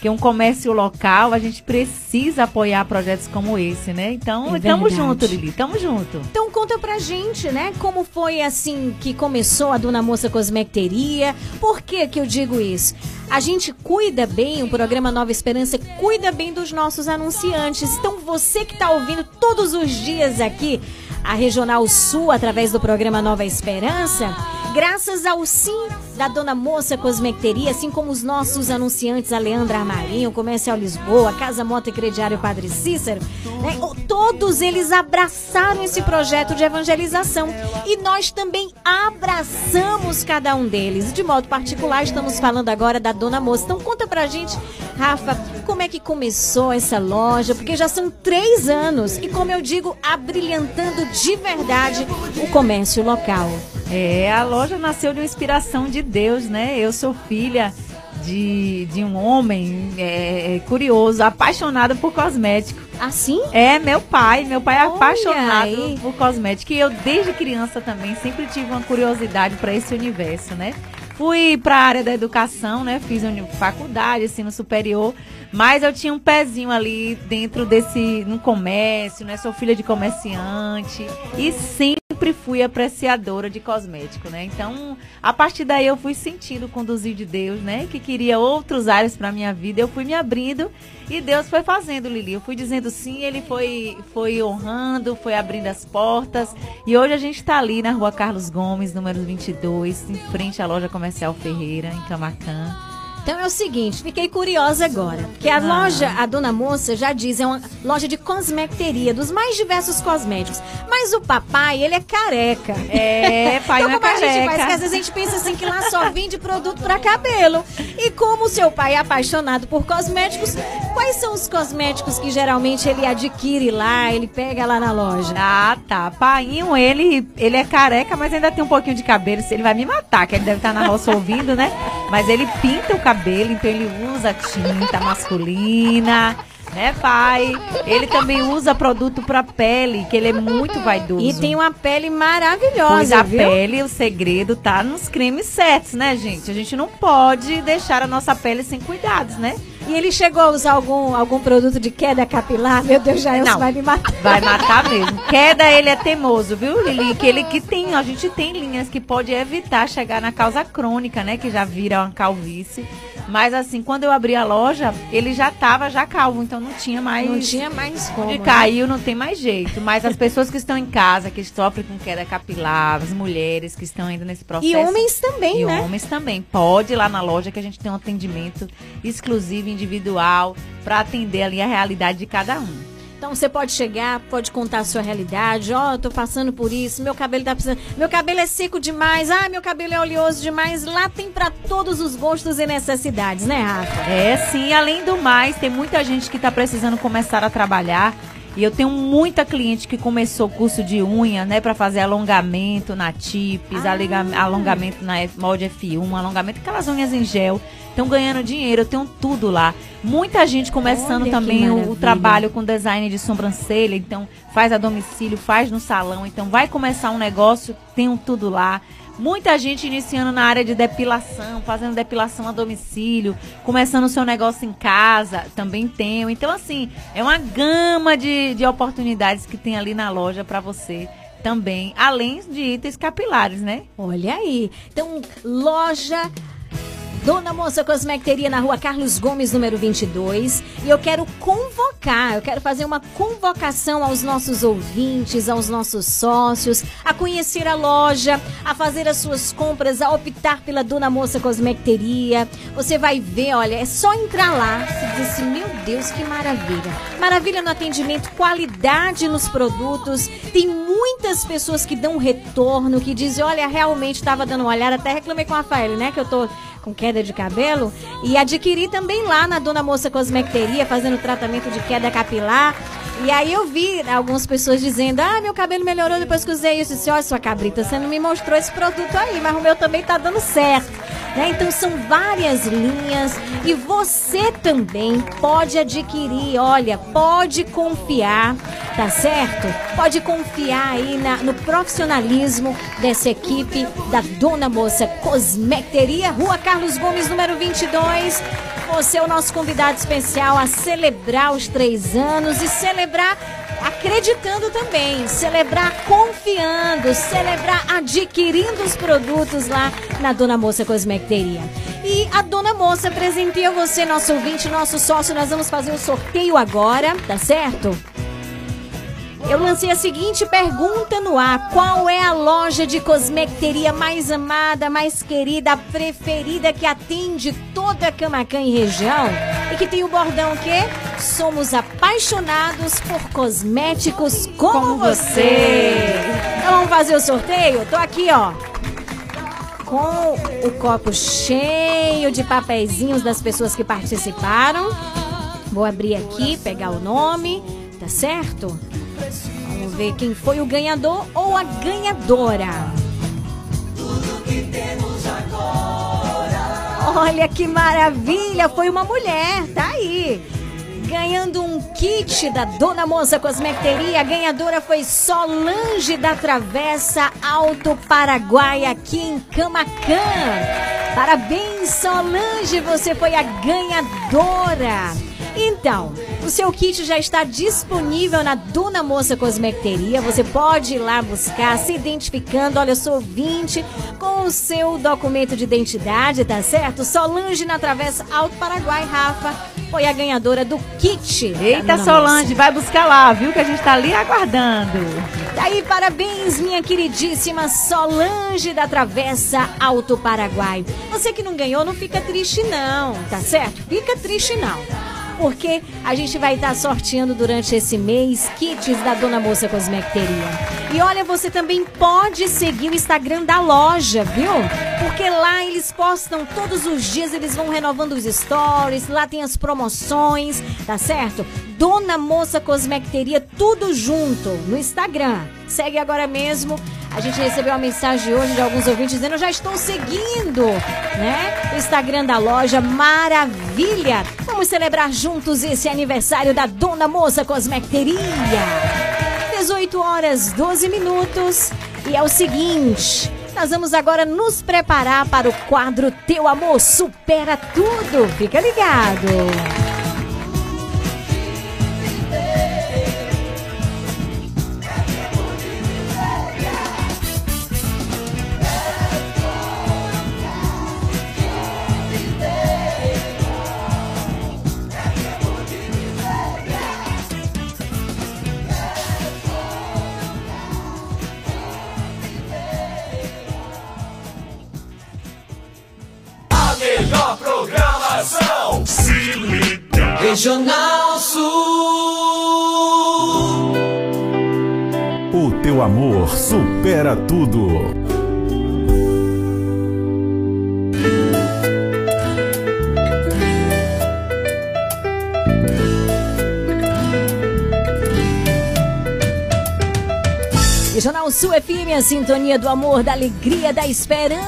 Que é um comércio local, a gente precisa apoiar projetos como esse, né? Então, É tamo verdade. junto, Lili, tamo junto. Então conta pra gente, né? Como foi assim que começou a Dona Moça Cosmecteria? Por que que eu digo isso? A gente cuida bem, o programa Nova Esperança cuida bem dos nossos anunciantes. Então você que tá ouvindo todos os dias aqui a Regional Sul através do programa Nova Esperança, graças ao sim da Dona Moça Cosmecteria, assim como os nossos anunciantes, a Leandra Armarinho, Comercial Lisboa, Casa Moto e Crediário Padre Cícero, né? Todos eles abraçaram esse projeto de evangelização e nós também abraçamos cada um deles. De modo particular, estamos falando agora da Dona Moça. Então conta pra gente, Rafa, como é que começou essa loja? Porque já são três anos e, como eu digo, abrilhantando de verdade o comércio local. É, a loja nasceu de uma inspiração de Deus, né? Eu sou filha de, de um homem é, curioso, apaixonado por cosmético. Assim? É, meu pai. Meu pai é Olha apaixonado aí. por cosmético. E eu, desde criança também, sempre tive uma curiosidade para esse universo, né? Fui para a área da educação, né? Fiz faculdade, ensino superior, mas eu tinha um pezinho ali dentro desse, no comércio, né? Sou filha de comerciante e sempre sempre fui apreciadora de cosmético, né? Então, a partir daí eu fui sentindo conduzir de Deus, né? Que queria outros áreas para minha vida. Eu fui me abrindo e Deus foi fazendo, Lili. Eu fui dizendo sim, ele foi foi honrando, foi abrindo as portas. E hoje a gente está ali na Rua Carlos Gomes, número 22, em frente à loja comercial Ferreira, em Camacan. Então é o seguinte, fiquei curiosa agora. Porque a loja, a Dona Moça já diz, é uma loja de cosmeteria, dos mais diversos cosméticos. Mas o papai, ele é careca. É, pai então, é como a gente careca. faz? Porque às vezes a gente pensa assim que lá só vende produto para cabelo. E como o seu pai é apaixonado por cosméticos, quais são os cosméticos que geralmente ele adquire lá, ele pega lá na loja? Ah, tá. Painho, ele, ele é careca, mas ainda tem um pouquinho de cabelo. Ele vai me matar, que ele deve estar na roça ouvindo, né? Mas ele pinta o cabelo, então ele usa tinta masculina, né, pai? Ele também usa produto pra pele, que ele é muito vaidoso. E tem uma pele maravilhosa, Pois a viu? pele, o segredo tá nos cremes certos, né, gente? A gente não pode deixar a nossa pele sem cuidados, né? E ele chegou a usar algum, algum produto de queda capilar? Meu Deus, já Não. vai me matar. Vai matar mesmo. Queda, ele é teimoso, viu, Lili? Que ele que tem, a gente tem linhas que pode evitar chegar na causa crônica, né? Que já vira uma calvície. Mas assim, quando eu abri a loja, ele já tava já calvo, então não tinha mais. Não tinha mais como, né? caiu, não tem mais jeito. Mas as pessoas que estão em casa, que sofrem com queda capilar, as mulheres que estão ainda nesse processo. E homens também, e né? homens também. Pode ir lá na loja que a gente tem um atendimento exclusivo, individual, para atender ali a realidade de cada um. Então você pode chegar, pode contar a sua realidade. Ó, eu tô passando por isso, meu cabelo tá precisando. Meu cabelo é seco demais. Ah, meu cabelo é oleoso demais. Lá tem pra todos os gostos e necessidades, né, Rafa? É, sim. Além do mais, tem muita gente que está precisando começar a trabalhar. E eu tenho muita cliente que começou curso de unha, né, para fazer alongamento na TIPS, aliga- alongamento na molde F1, alongamento, aquelas unhas em gel. Estão ganhando dinheiro, eu tenho tudo lá. Muita gente começando Olha também o, o trabalho com design de sobrancelha, então faz a domicílio, faz no salão, então vai começar um negócio, tenho tudo lá. Muita gente iniciando na área de depilação, fazendo depilação a domicílio, começando o seu negócio em casa, também tenho. Então, assim, é uma gama de, de oportunidades que tem ali na loja para você também, além de itens capilares, né? Olha aí. Então, loja Dona Moça Cosmecteria na rua Carlos Gomes, número 22. E eu quero convocar, eu quero fazer uma convocação aos nossos ouvintes, aos nossos sócios, a conhecer a loja, a fazer as suas compras, a optar pela Dona Moça Cosmecteria. Você vai ver, olha, é só entrar lá. Você diz assim, meu Deus, que maravilha. Maravilha no atendimento, qualidade nos produtos. Tem muitas pessoas que dão retorno, que dizem, olha, realmente estava dando uma olhada, até reclamei com a Rafael, né, que eu tô com queda de cabelo e adquiri também lá na Dona Moça Cosmecteria fazendo tratamento de queda capilar. E aí eu vi algumas pessoas dizendo: "Ah, meu cabelo melhorou depois que usei isso". Eu disse: "Olha, sua cabrita, você não me mostrou esse produto aí, mas o meu também tá dando certo". Né? Então são várias linhas e você também pode adquirir, olha, pode confiar, tá certo? Pode confiar aí na- no profissionalismo dessa equipe da Dona Moça Cosmecteria, Rua Carlos Gomes, número 22. Você é o nosso convidado especial a celebrar os três anos e celebrar acreditando também, celebrar confiando, celebrar adquirindo os produtos lá na Dona Moça Cosmecteria. E a Dona Moça presenteia você, nosso ouvinte, nosso sócio. Nós vamos fazer o sorteio agora, tá certo? Eu lancei a seguinte pergunta no ar: qual é a loja de cosmecteria mais amada, mais querida, preferida que atende toda a Camacan e região? E que tem o bordão que somos apaixonados por cosméticos como, você. Então vamos fazer o sorteio? Tô aqui, ó. Com o copo cheio de papeizinhos das pessoas que participaram. Vou abrir aqui, pegar o nome, tá certo? Vamos ver quem foi o ganhador ou a ganhadora. Olha que maravilha! Foi uma mulher, tá aí. Ganhando um kit da Dona Moça Cosmecteria. A ganhadora foi Solange da Travessa Alto Paraguai, aqui em Camacan. Parabéns, Solange, você foi a ganhadora. Então, O seu kit já está disponível na Dona Moça Cosmecteria. Você pode ir lá buscar, se identificando. Olha, eu sou 20 com o seu documento de identidade, tá certo? Solange na Travessa Alto Paraguai, Rafa, foi a ganhadora do kit. Eita, Solange, Moça. vai buscar lá, viu? Que a gente tá ali aguardando. Daí, parabéns, minha queridíssima Solange da Travessa Alto Paraguai. Você que não ganhou, não fica triste não, tá certo? Fica triste não. Porque a gente vai estar sorteando durante esse mês kits da Dona Moça Cosmecteria. E olha, você também pode seguir o Instagram da loja, viu? Porque lá eles postam todos os dias, eles vão renovando os stories, lá tem as promoções, tá certo? Dona Moça Cosmecteria, tudo junto no Instagram. Segue agora mesmo. A gente recebeu uma mensagem hoje de alguns ouvintes dizendo: Eu já estou seguindo, né? O Instagram da loja, maravilha! Vamos celebrar juntos esse aniversário da Dona Moça Cosmecteria. 18 horas 12 minutos. E é o seguinte. Nós vamos agora nos preparar para o quadro Teu Amor Supera Tudo. Fica ligado. Regional Sul. O teu amor supera tudo. Regional Sul FM, a sintonia do amor, da alegria, da esperança.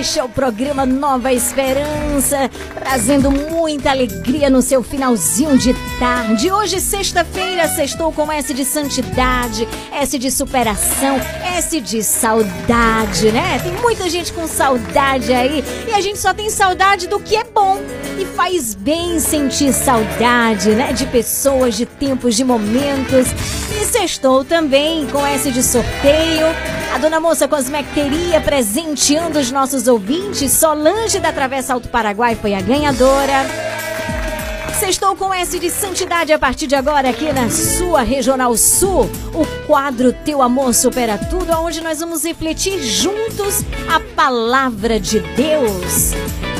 Este é o programa Nova Esperança, trazendo muita alegria no seu finalzinho de tarde. Hoje, sexta-feira, sextou com S de santidade, S de superação, S de saudade, né? Tem muita gente com saudade aí e a gente só tem saudade do que é bom. E faz bem sentir saudade, né? De pessoas, de tempos, de momentos. E sextou também com S de sorteio. A Dona Moça Cosmecteria presenteando os nossos ouvintes. Solange da Travessa Alto Paraguai foi a ganhadora. Sextou com S de Santidade a partir de agora aqui na sua Regional Sul, o quadro Teu Amor Supera Tudo, onde nós vamos refletir juntos a palavra de Deus.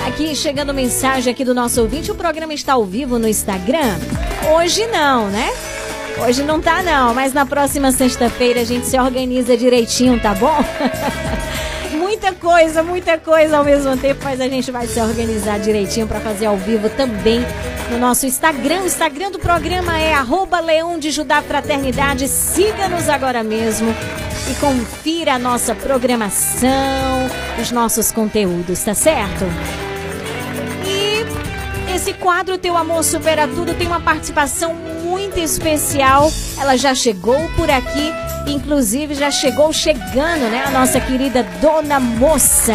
Aqui chegando mensagem aqui do nosso ouvinte, o programa está ao vivo no Instagram. Hoje não, né? Hoje não tá não, mas na próxima sexta-feira a gente se organiza direitinho, tá bom? muita coisa, muita coisa ao mesmo tempo, mas a gente vai se organizar direitinho para fazer ao vivo também no nosso Instagram. O Instagram do programa é Leão de Judá Fraternidade. Siga-nos agora mesmo e confira a nossa programação, os nossos conteúdos, tá certo? E esse quadro Teu Amor Supera Tudo tem uma participação muito especial. Ela já chegou por aqui, inclusive já chegou chegando, né? A nossa querida Dona Moça.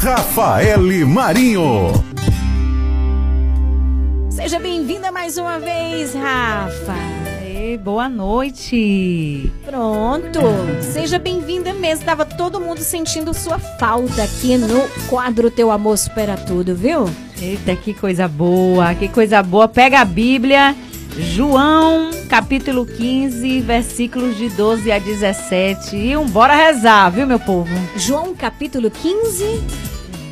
Rafaele Marinho. Seja bem-vinda mais uma vez, Rafa. Ei, boa noite. Pronto. Seja bem-vinda mesmo. Tava todo mundo sentindo sua falta aqui no quadro Teu Amor Supera Tudo, viu? Eita, que coisa boa, que coisa boa. Pega a Bíblia, João, capítulo 15, versículos de 12 a 17. E um bora rezar, viu, meu povo? João, capítulo 15,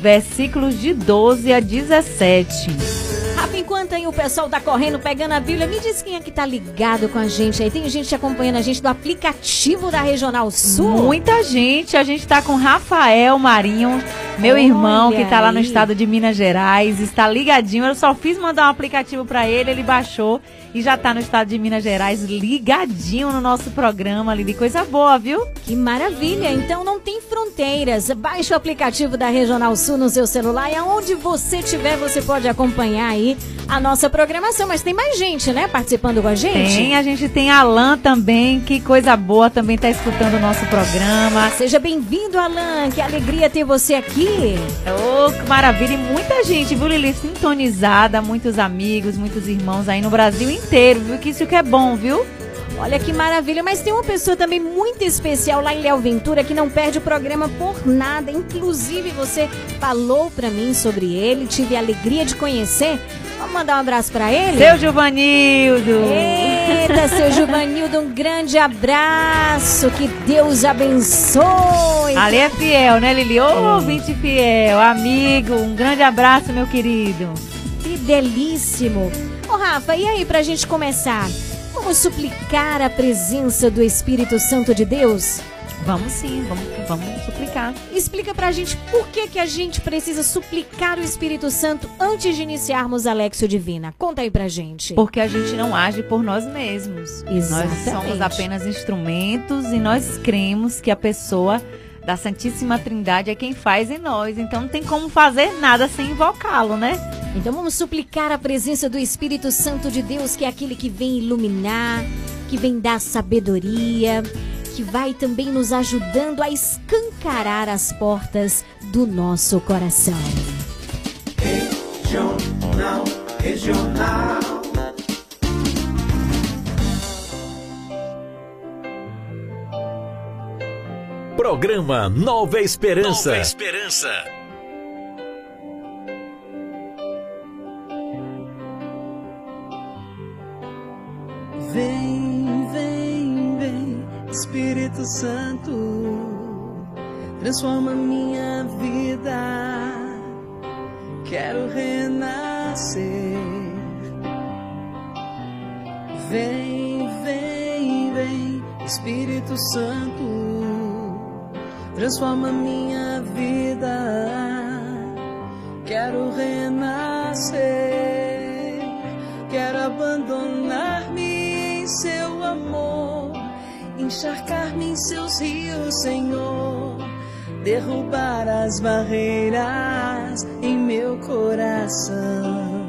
versículos de 12 a 17. Enquanto aí o pessoal tá correndo, pegando a Bíblia, me diz quem é que tá ligado com a gente aí. Tem gente acompanhando a gente do aplicativo da Regional Sul? Muita gente. A gente tá com Rafael Marinho, meu Olha irmão, que tá lá no estado de Minas Gerais. Está ligadinho. Eu só fiz mandar um aplicativo pra ele, ele baixou e já tá no estado de Minas Gerais, ligadinho no nosso programa, Lili. Coisa boa, viu? Que maravilha! Então não tem fronteiras. Baixe o aplicativo da Regional Sul no seu celular e aonde você estiver, você pode acompanhar aí a nossa programação. Mas tem mais gente, né, participando com a gente? Tem, a gente tem Alan também, que coisa boa, também tá escutando o nosso programa. Seja bem-vindo, Alan. Que alegria ter você aqui. Ô, que maravilha. E muita gente, viu, Lili? Sintonizada, muitos amigos, muitos irmãos aí no Brasil inteiro, viu? Que isso que é bom, viu? Olha que maravilha, mas tem uma pessoa também muito especial lá em Léo Ventura que não perde o programa por nada. Inclusive, você falou pra mim sobre ele, tive a alegria de conhecer. Vamos mandar um abraço pra ele? Seu Giovanildo! Eita, seu Giovanildo, um grande abraço. Que Deus abençoe. Ali é fiel, né, Lili? Ô, ouvinte fiel, amigo, um grande abraço, meu querido. Fidelíssimo. Ô, Rafa, e aí pra gente começar? Vamos suplicar a presença do Espírito Santo de Deus? Vamos sim, vamos, vamos suplicar. Explica pra gente por que, que a gente precisa suplicar o Espírito Santo antes de iniciarmos a Lexio Divina. Conta aí pra gente. Porque a gente não age por nós mesmos. Exatamente. Nós somos apenas instrumentos e nós cremos que a pessoa da Santíssima Trindade é quem faz em nós. Então não tem como fazer nada sem invocá-lo, né? Então vamos suplicar a presença do Espírito Santo de Deus, que é aquele que vem iluminar, que vem dar sabedoria, que vai também nos ajudando a escancarar as portas do nosso coração. Regional, regional. Programa Nova Esperança. Nova Esperança. Vem, Espírito Santo, transforma minha vida. Quero renascer. Vem, vem, vem, Espírito Santo, transforma minha vida. Quero renascer, quero abandonar-me em seu amor, encharcar-me em seus rios, Senhor, derrubar as barreiras em meu coração.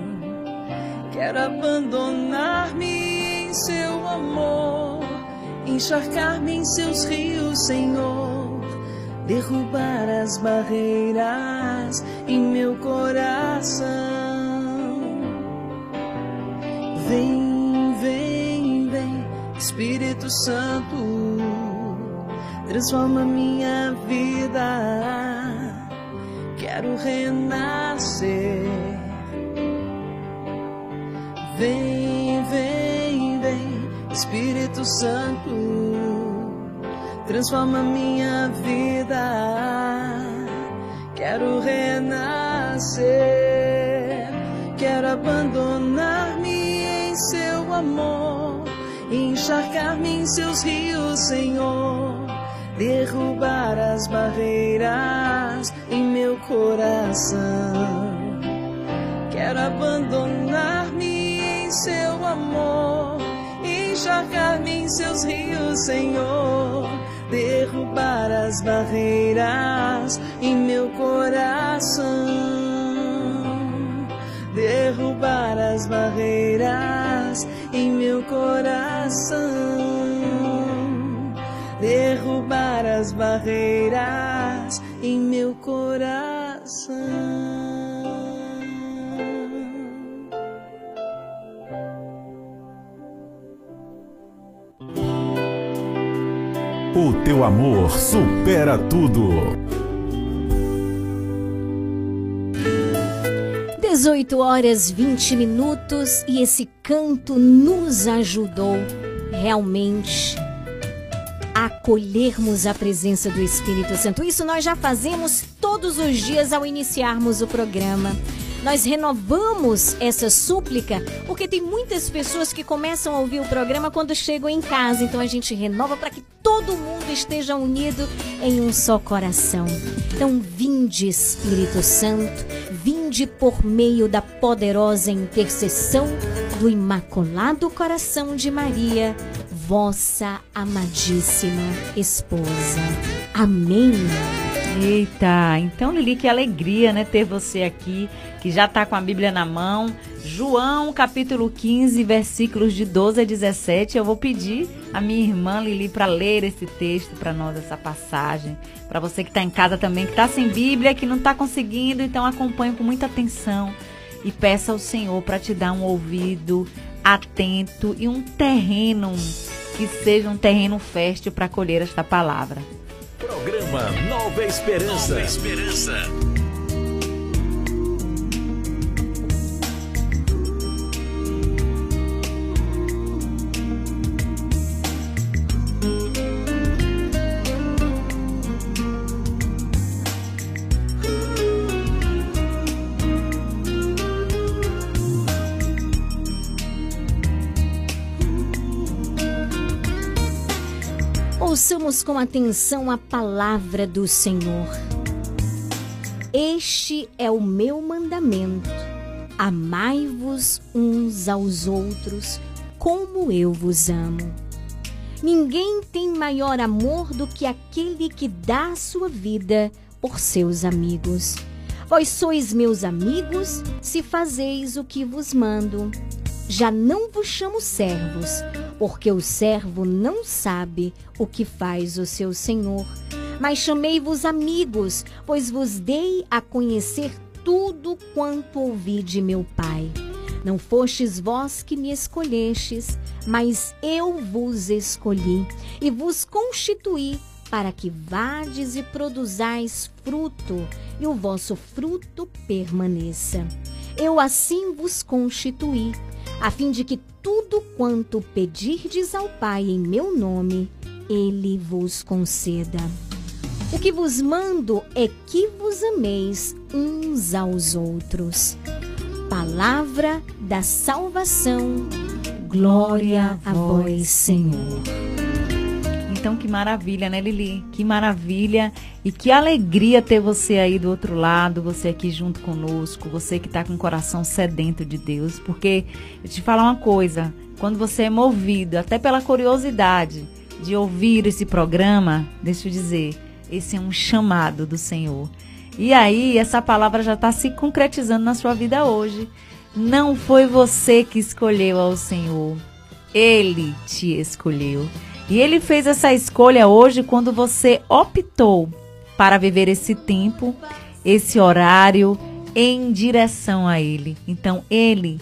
Quero abandonar-me em seu amor, encharcar-me em seus rios, Senhor, derrubar as barreiras em meu coração. Vem, Espírito Santo, transforma minha vida. Quero renascer. Vem, vem, vem, Espírito Santo, transforma minha vida. Quero renascer, quero abandonar-me em seu amor, encharcar-me em seus rios, Senhor, derrubar as barreiras em meu coração. Quero abandonar-me em seu amor, encharcar-me em seus rios, Senhor, derrubar as barreiras em meu coração, derrubar as barreiras em meu coração, derrubar as barreiras em meu coração. O teu amor supera tudo. 18 horas 20 minutos e esse canto nos ajudou realmente a acolhermos a presença do Espírito Santo. Isso nós já fazemos todos os dias ao iniciarmos o programa. Nós renovamos essa súplica porque tem muitas pessoas que começam a ouvir o programa quando chegam em casa. Então a gente renova para que todo mundo esteja unido em um só coração. Então, vinde, Espírito Santo, vinde por meio da poderosa intercessão do Imaculado Coração de Maria, vossa amadíssima esposa. Amém. Eita, então Lili, que alegria, né, ter você aqui, que já tá com a Bíblia na mão. João, capítulo 15, versículos de 12 a 17. Eu vou pedir a minha irmã Lili para ler esse texto para nós, essa passagem. Para você que tá em casa também, que tá sem Bíblia, que não tá conseguindo, então acompanhe com muita atenção e peça ao Senhor para te dar um ouvido atento e um terreno que seja um terreno fértil para colher esta palavra. Programa Nova Esperança. Nova Esperança. Ouçamos com atenção a palavra do Senhor. Este é o meu mandamento: amai-vos uns aos outros, como eu vos amo. Ninguém tem maior amor do que aquele que dá sua vida por seus amigos. Vós sois meus amigos se fazeis o que vos mando. Já não vos chamo servos, porque o servo não sabe o que faz o seu senhor. Mas chamei-vos amigos, pois vos dei a conhecer tudo quanto ouvi de meu Pai. Não fostes vós que me escolhestes, mas eu vos escolhi e vos constituí para que vades e produzais fruto, e o vosso fruto permaneça. Eu assim vos constituí, a fim de que tudo quanto pedirdes ao Pai em meu nome, ele vos conceda. O que vos mando é que vos ameis uns aos outros. Palavra da salvação. Glória a vós, Senhor. Então, que maravilha, né, Lili? Que maravilha e que alegria ter você aí do outro lado, você aqui junto conosco, você que está com o coração sedento de Deus. Porque, eu te falar uma coisa, quando você é movido, até pela curiosidade de ouvir esse programa, deixa eu dizer, esse é um chamado do Senhor. E aí, essa palavra já está se concretizando na sua vida hoje. Não foi você que escolheu ao Senhor, Ele te escolheu. E ele fez essa escolha hoje quando você optou para viver esse tempo, esse horário em direção a ele. Então ele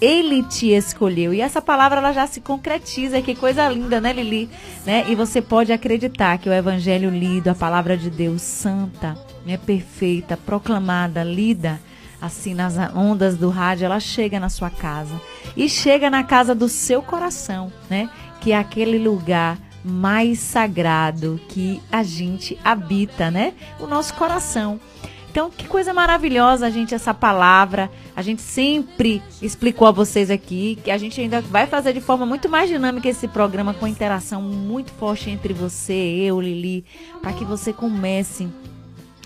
ele te escolheu. E essa palavra ela já se concretiza, que coisa linda, né, Lili? Né? E você pode acreditar que o evangelho lido, a palavra de Deus santa, é perfeita, proclamada, lida, assim nas ondas do rádio, ela chega na sua casa e chega na casa do seu coração, né? Que é aquele lugar mais sagrado que a gente habita, né? O nosso coração. Então, que coisa maravilhosa, gente, essa palavra. A gente sempre explicou a vocês aqui que a gente ainda vai fazer de forma muito mais dinâmica esse programa com interação muito forte entre você, eu, Lili, para que você comece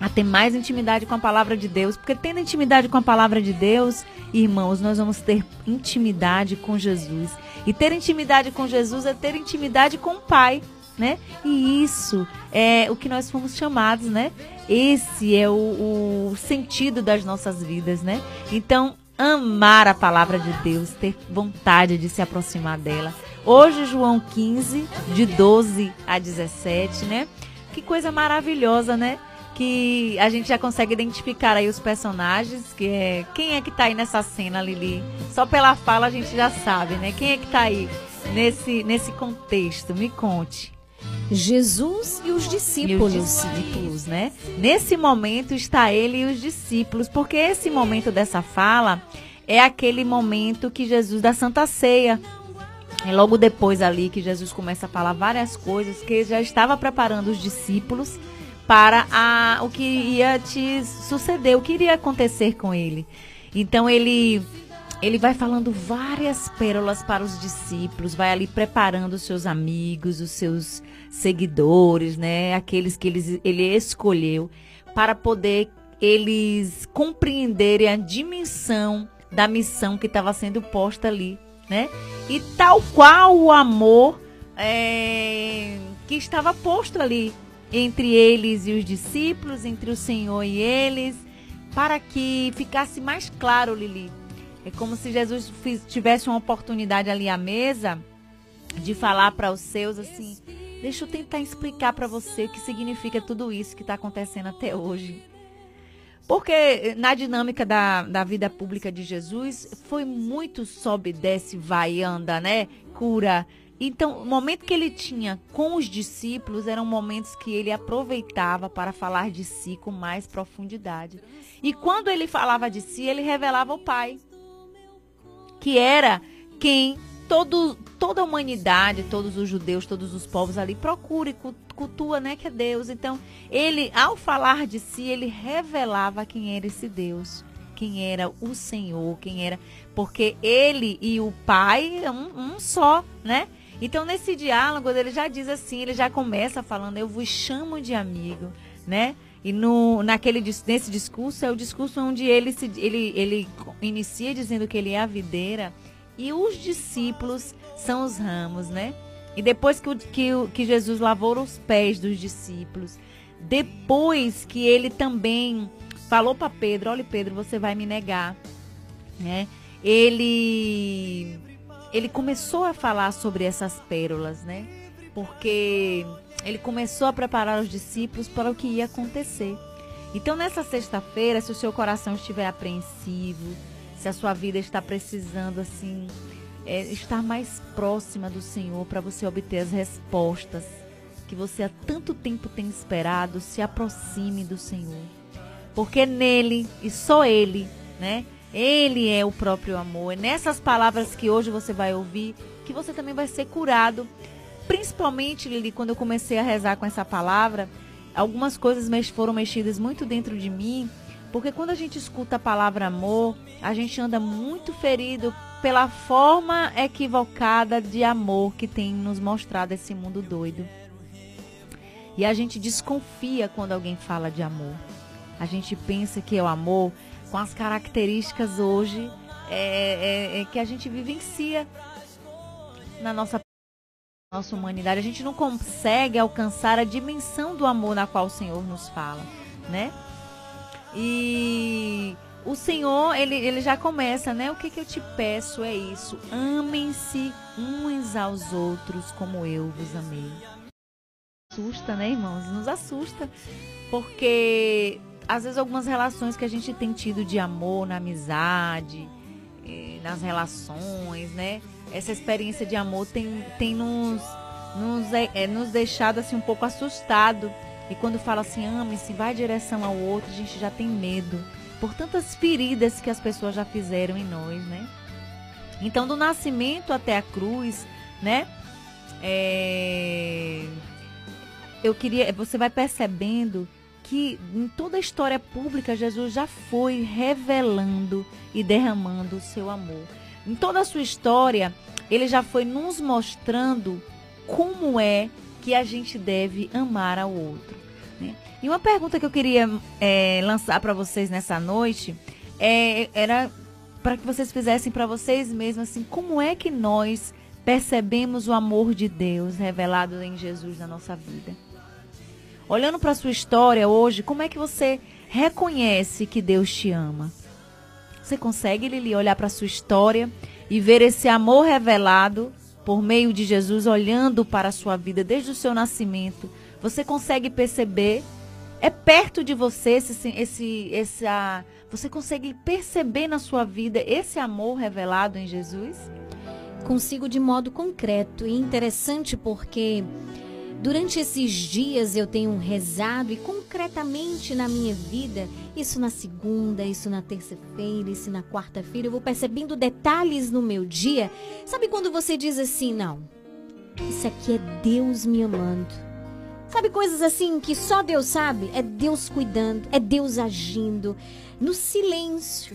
a ter mais intimidade com a palavra de Deus, porque tendo intimidade com a palavra de Deus, irmãos, nós vamos ter intimidade com Jesus. E ter intimidade com Jesus é ter intimidade com o Pai, né? E isso é o que nós fomos chamados, né? Esse é o, o sentido das nossas vidas, né? Então, amar a palavra de Deus, ter vontade de se aproximar dela. Hoje, João 15, de 12 a 17, né? Que coisa maravilhosa, né? Que a gente já consegue identificar aí os personagens, que é quem é que tá aí nessa cena, Lili? Só pela fala a gente já sabe, né? Quem é que tá aí nesse nesse contexto? Me conte. Jesus e os discípulos. E os discípulos, né? Nesse momento está ele e os discípulos, porque esse momento dessa fala é aquele momento que Jesus da Santa Ceia. É logo depois ali que Jesus começa a falar várias coisas que já estava preparando os discípulos para a, o que ia te suceder, o que iria acontecer com ele. Então ele ele vai falando várias pérolas para os discípulos, vai ali preparando os seus amigos, os seus seguidores, né, aqueles que ele, ele escolheu para poder eles compreenderem a dimensão da missão que estava sendo posta ali, né? E tal qual o amor é, que estava posto ali entre eles e os discípulos, entre o Senhor e eles, para que ficasse mais claro, Lili. É como se Jesus tivesse uma oportunidade ali à mesa de falar para os seus assim: deixa eu tentar explicar para você o que significa tudo isso que está acontecendo até hoje. Porque eh, na dinâmica da, da vida pública de Jesus foi muito sobe, desce, vai, anda, né? Cura. Então, o momento que ele tinha com os discípulos eram momentos que ele aproveitava para falar de si com mais profundidade. E quando ele falava de si, ele revelava o Pai, que era quem todo, toda a humanidade, todos os judeus, todos os povos ali procura e cu- cultua, né, que é Deus. Então, ele, ao falar de si, ele revelava quem era esse Deus, quem era o Senhor, quem era, porque ele e o Pai é um, um só, né? Então, nesse diálogo, ele já diz assim, ele já começa falando, eu vos chamo de amigo, né? E no, naquele, nesse discurso, é o discurso onde ele, se, ele, ele inicia dizendo que ele é a videira e os discípulos são os ramos, né? E depois que, que, que Jesus lavou os pés dos discípulos, depois que ele também falou para Pedro, olha Pedro, você vai me negar, né? Ele ele começou a falar sobre essas pérolas, né? Porque ele começou a preparar os discípulos para o que ia acontecer. Então, nessa sexta-feira, se o seu coração estiver apreensivo, se a sua vida está precisando, assim, é, estar mais próxima do Senhor para você obter as respostas que você há tanto tempo tem esperado, se aproxime do Senhor. Porque nele, e só ele, né? Ele é o próprio amor. É nessas palavras que hoje você vai ouvir que você também vai ser curado. Principalmente, Lili, quando eu comecei a rezar com essa palavra, algumas coisas foram mexidas muito dentro de mim. Porque quando a gente escuta a palavra amor, a gente anda muito ferido pela forma equivocada de amor que tem nos mostrado esse mundo doido. E a gente desconfia quando alguém fala de amor. A gente pensa que é o amor com as características hoje é, é- é que a gente vivencia na nossa, nossa humanidade. A gente não consegue alcançar a dimensão do amor na qual o Senhor nos fala, né? E o Senhor, ele, ele já começa, né? O que, que eu te peço é isso: amem-se uns aos outros como eu vos amei. Assusta, né, irmãos? Nos assusta. Porque às vezes algumas relações que a gente tem tido de amor na amizade, eh, nas relações, né? Essa experiência de amor tem, tem nos, nos, é, nos deixado assim um pouco assustado. E quando fala assim, ame-se, vai em direção ao outro, a gente já tem medo. Por tantas feridas que as pessoas já fizeram em nós, né? Então, do nascimento até a cruz, né? É, eu queria, você vai percebendo que em toda a história pública Jesus já foi revelando e derramando o seu amor. Em toda a sua história, ele já foi nos mostrando como é que a gente deve amar ao outro. né? E uma pergunta que eu queria é, lançar para vocês nessa noite é, era para que vocês fizessem para vocês mesmos assim, como é que nós percebemos o amor de Deus revelado em Jesus na nossa vida? Olhando para sua história hoje, como é que você reconhece que Deus te ama? Você consegue, Lili, olhar para sua história e ver esse amor revelado por meio de Jesus, olhando para a sua vida desde o seu nascimento? Você consegue perceber? É perto de você esse, esse, essa, você consegue perceber na sua vida esse amor revelado em Jesus? Consigo de modo concreto e interessante porque Durante esses dias eu tenho rezado e concretamente na minha vida, isso na segunda, isso na terça-feira, isso na quarta-feira, eu vou percebendo detalhes no meu dia. Sabe quando você diz assim, não, isso aqui é Deus me amando. Sabe coisas assim que só Deus sabe? É Deus cuidando, é Deus agindo no silêncio.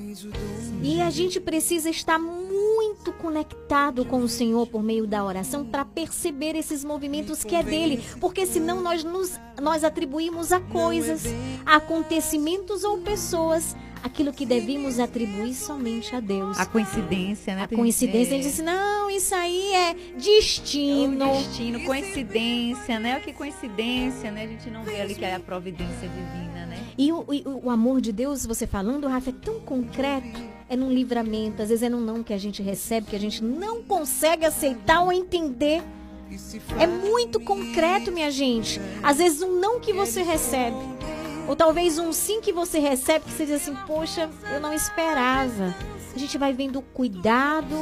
E a gente precisa estar muito conectado com o Senhor por meio da oração para perceber esses movimentos que é dele, porque senão nós nos nós atribuímos a coisas, a acontecimentos ou pessoas aquilo que devemos atribuir somente a Deus. A coincidência, né? A coincidência, a gente disse, não, isso aí é destino. É destino, coincidência, né? O que coincidência, né? A gente não vê ali que é a providência divina, né? E o, e o amor de Deus, você falando, Rafa, é tão concreto. É num livramento, às vezes é num não que a gente recebe, que a gente não consegue aceitar ou entender. É muito concreto, minha gente. Às vezes um não que você recebe. Ou talvez um sim que você recebe que você diz assim, poxa, eu não esperava. A gente vai vendo o cuidado,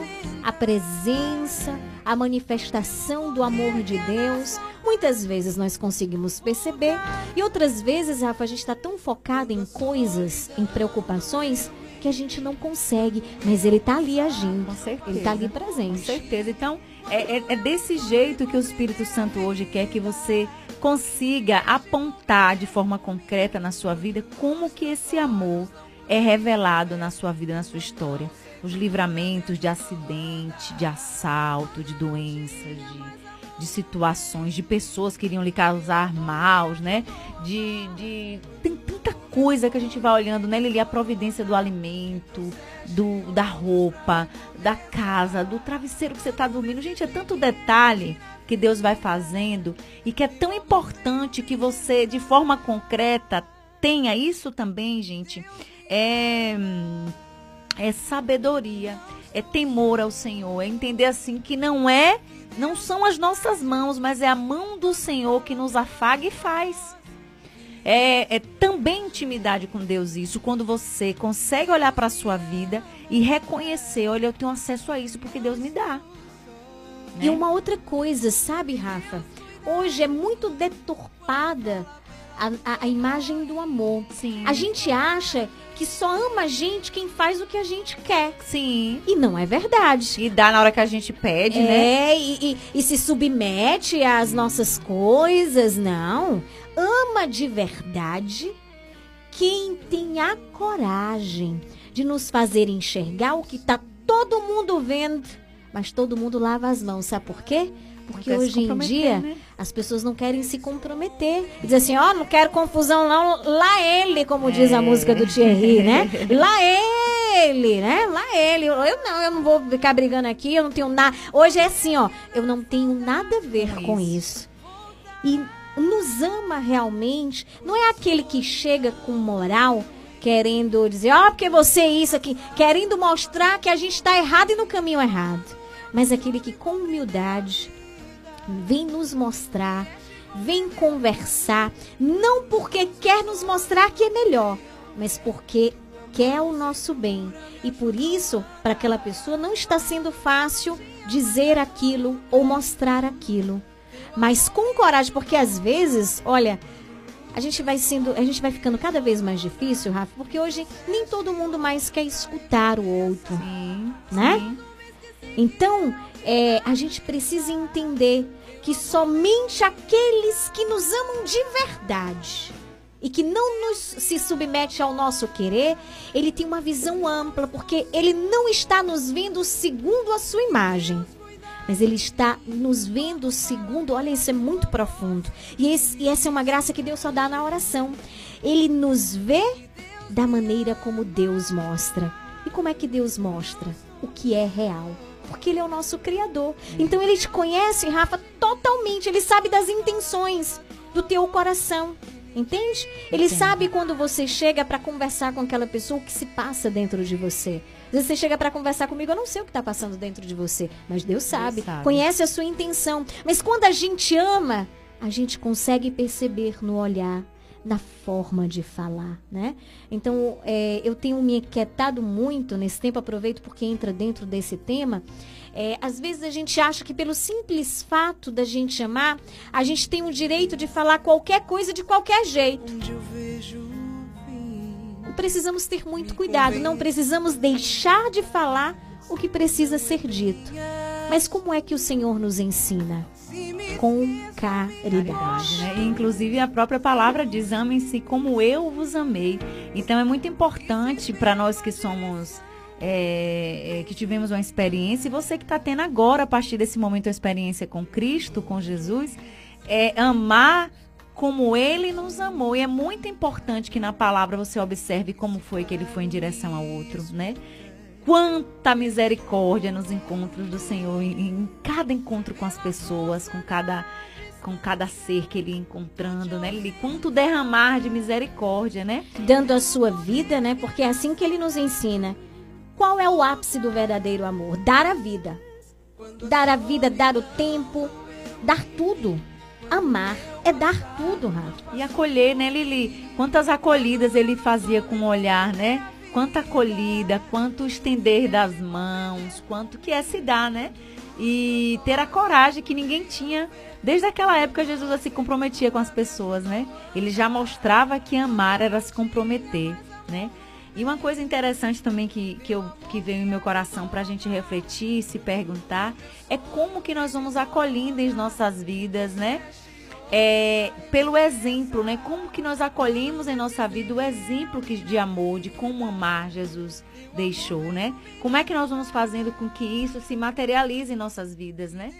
a presença, a manifestação do amor de Deus. Muitas vezes nós conseguimos perceber e outras vezes, Rafa, a gente está tão focado em coisas, em preocupações, que a gente não consegue. Mas ele está ali agindo. Com certeza. Ele está ali presente. Com certeza. Então, é, é, é desse jeito que o Espírito Santo hoje quer que você consiga apontar de forma concreta na sua vida como que esse amor é revelado na sua vida, na sua história. Os livramentos de acidente, de assalto, de doenças, de, de situações, de pessoas que iriam lhe causar maus, né? De, de tem tanta coisa que a gente vai olhando, né, Lili? A providência do alimento, do, da roupa, da casa, do travesseiro que você está dormindo. Gente, é tanto detalhe que Deus vai fazendo e que é tão importante que você, de forma concreta, tenha isso também, gente. É, é sabedoria, é temor ao Senhor, é entender assim que não é, não são as nossas mãos, mas é a mão do Senhor que nos afaga e faz. É, é, também intimidade com Deus isso, quando você consegue olhar para a sua vida e reconhecer, olha, eu tenho acesso a isso porque Deus me dá. E uma outra coisa, sabe, Rafa? Hoje é muito deturpada a, a, a imagem do amor. Sim. A gente acha que só ama a gente quem faz o que a gente quer. Sim. E não é verdade. E dá na hora que a gente pede, né? É, e, e, e se submete às nossas coisas. Não. Ama de verdade quem tem a coragem de nos fazer enxergar o que tá todo mundo vendo mas todo mundo lava as mãos. Sabe por quê? Porque hoje em dia né? as pessoas não querem se comprometer. E dizer assim, ó, oh, não quero confusão não, lá ele, como diz É. a música do Thierry, né? Lá ele, né? Lá ele. Eu não, eu não vou ficar brigando aqui, eu não tenho nada. Hoje é assim, ó, eu não tenho nada a ver com isso. E nos ama realmente, não é aquele que chega com moral querendo dizer, ó, porque você é isso aqui, querendo mostrar que a gente está errado e no caminho errado mas aquele que com humildade vem nos mostrar, vem conversar, não porque quer nos mostrar que é melhor, mas porque quer o nosso bem. E por isso, para aquela pessoa não está sendo fácil dizer aquilo ou mostrar aquilo. Mas com coragem, porque às vezes, olha, a gente vai sendo, a gente vai ficando cada vez mais difícil, Rafa, porque hoje nem todo mundo mais quer escutar o outro, sim, né? sim. Então, é, a gente precisa entender que somente aqueles que nos amam de verdade e que não nos se submete ao nosso querer, ele tem uma visão ampla, porque ele não está nos vendo segundo a sua imagem. Mas ele está nos vendo segundo, olha, isso é muito profundo. E, esse, e essa é uma graça que Deus só dá na oração. Ele nos vê da maneira como Deus mostra. E como é que Deus mostra? O que é real porque ele é o nosso criador. Então ele te conhece, Rafa, totalmente. Ele sabe das intenções do teu coração. Entende? Ele sabe quando você chega para conversar com aquela pessoa o que se passa dentro de você. Às vezes você chega para conversar comigo, eu não sei o que está passando dentro de você, mas Deus sabe, sabe. conhece a sua intenção. Mas quando a gente ama, a gente consegue perceber no olhar, na forma de falar, né? Então, é, eu tenho me inquietado muito nesse tempo, aproveito porque entra dentro desse tema. É, às vezes a gente acha que pelo simples fato da gente amar, a gente tem o direito de falar qualquer coisa de qualquer jeito. Precisamos ter muito cuidado, não precisamos deixar de falar o que precisa ser dito. Mas como é que o Senhor nos ensina? Com caridade. Né? Inclusive a própria palavra diz: amem-se como eu vos amei. Então é muito importante para nós que somos. é, é, que tivemos uma experiência, e você que está tendo agora, a partir desse momento, a experiência com Cristo, com Jesus, é amar como ele nos amou. E é muito importante que na palavra você observe como foi que ele foi em direção ao outro, né? Quanta misericórdia nos encontros do Senhor, em, cada encontro com as pessoas, com cada com cada ser que ele ia encontrando, né? Ele quanto derramar de misericórdia, né? Dando a sua vida, né? Porque é assim que ele nos ensina. Qual é o ápice do verdadeiro amor? Dar a vida. Dar a vida, dar o tempo, dar tudo. Amar é dar tudo, Rafa. E acolher, né, Lili? Quantas acolhidas ele fazia com o olhar, né? Quanta acolhida, quanto estender das mãos, quanto que é se dar, né? E ter a coragem que ninguém tinha. Desde aquela época, Jesus se comprometia com as pessoas, né? Ele já mostrava que amar era se comprometer, né? E uma coisa interessante também que, que, eu, que veio em meu coração para a gente refletir, se perguntar, é como que nós vamos acolhendo em nossas vidas, né? É, pelo exemplo, né? Como que nós acolhemos em nossa vida o exemplo que, de amor, de como amar Jesus deixou, né? Como é que nós vamos fazendo com que isso se materialize em nossas vidas, né?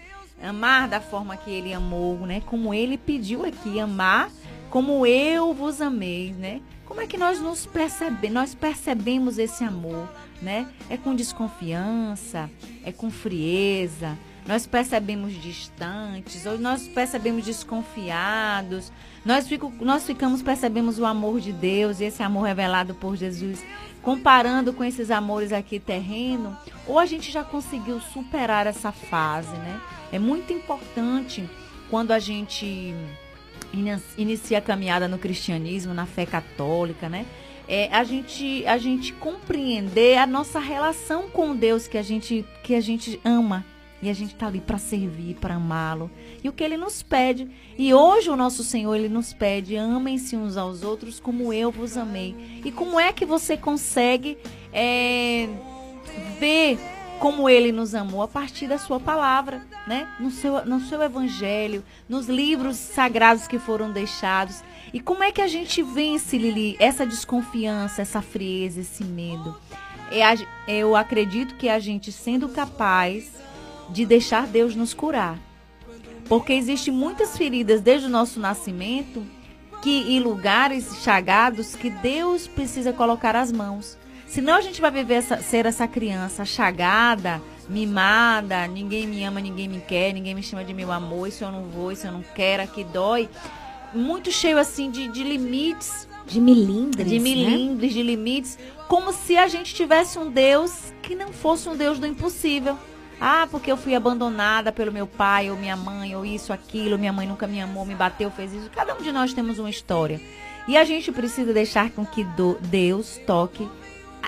Amar da forma que ele amou, né? Como ele pediu aqui, amar como eu vos amei, né? Como é que nós nos percebemos, nós percebemos esse amor, né? É com desconfiança, é com frieza, nós percebemos distantes, ou nós percebemos desconfiados, nós, fico, nós ficamos, percebemos o amor de Deus, esse amor revelado por Jesus, comparando com esses amores aqui terreno, ou a gente já conseguiu superar essa fase, né? É muito importante quando a gente inicia a caminhada no cristianismo, na fé católica, né? É, a gente a gente compreender a nossa relação com Deus que a gente que a gente ama e a gente está ali para servir, para amá-lo e o que Ele nos pede. E hoje o nosso Senhor ele nos pede: amem-se uns aos outros como eu vos amei. E como é que você consegue é, ver como ele nos amou a partir da sua palavra, né? No seu, no seu evangelho, nos livros sagrados que foram deixados. E como é que a gente vence, Lili, essa desconfiança, essa frieza, esse medo? É, eu acredito que a gente sendo capaz de deixar Deus nos curar. Porque existem muitas feridas desde o nosso nascimento que em lugares chagados que Deus precisa colocar as mãos. Senão a gente vai viver essa, ser essa criança chagada, mimada, ninguém me ama, ninguém me quer, ninguém me chama de meu amor, isso eu não vou, isso eu não quero, aqui dói. Muito cheio assim de, de limites. De milindres. De milindres, né? de limites. Como se a gente tivesse um Deus que não fosse um Deus do impossível. Ah, porque eu fui abandonada pelo meu pai ou minha mãe, ou isso, aquilo, minha mãe nunca me amou, me bateu, fez isso. Cada um de nós temos uma história. E a gente precisa deixar com que Deus toque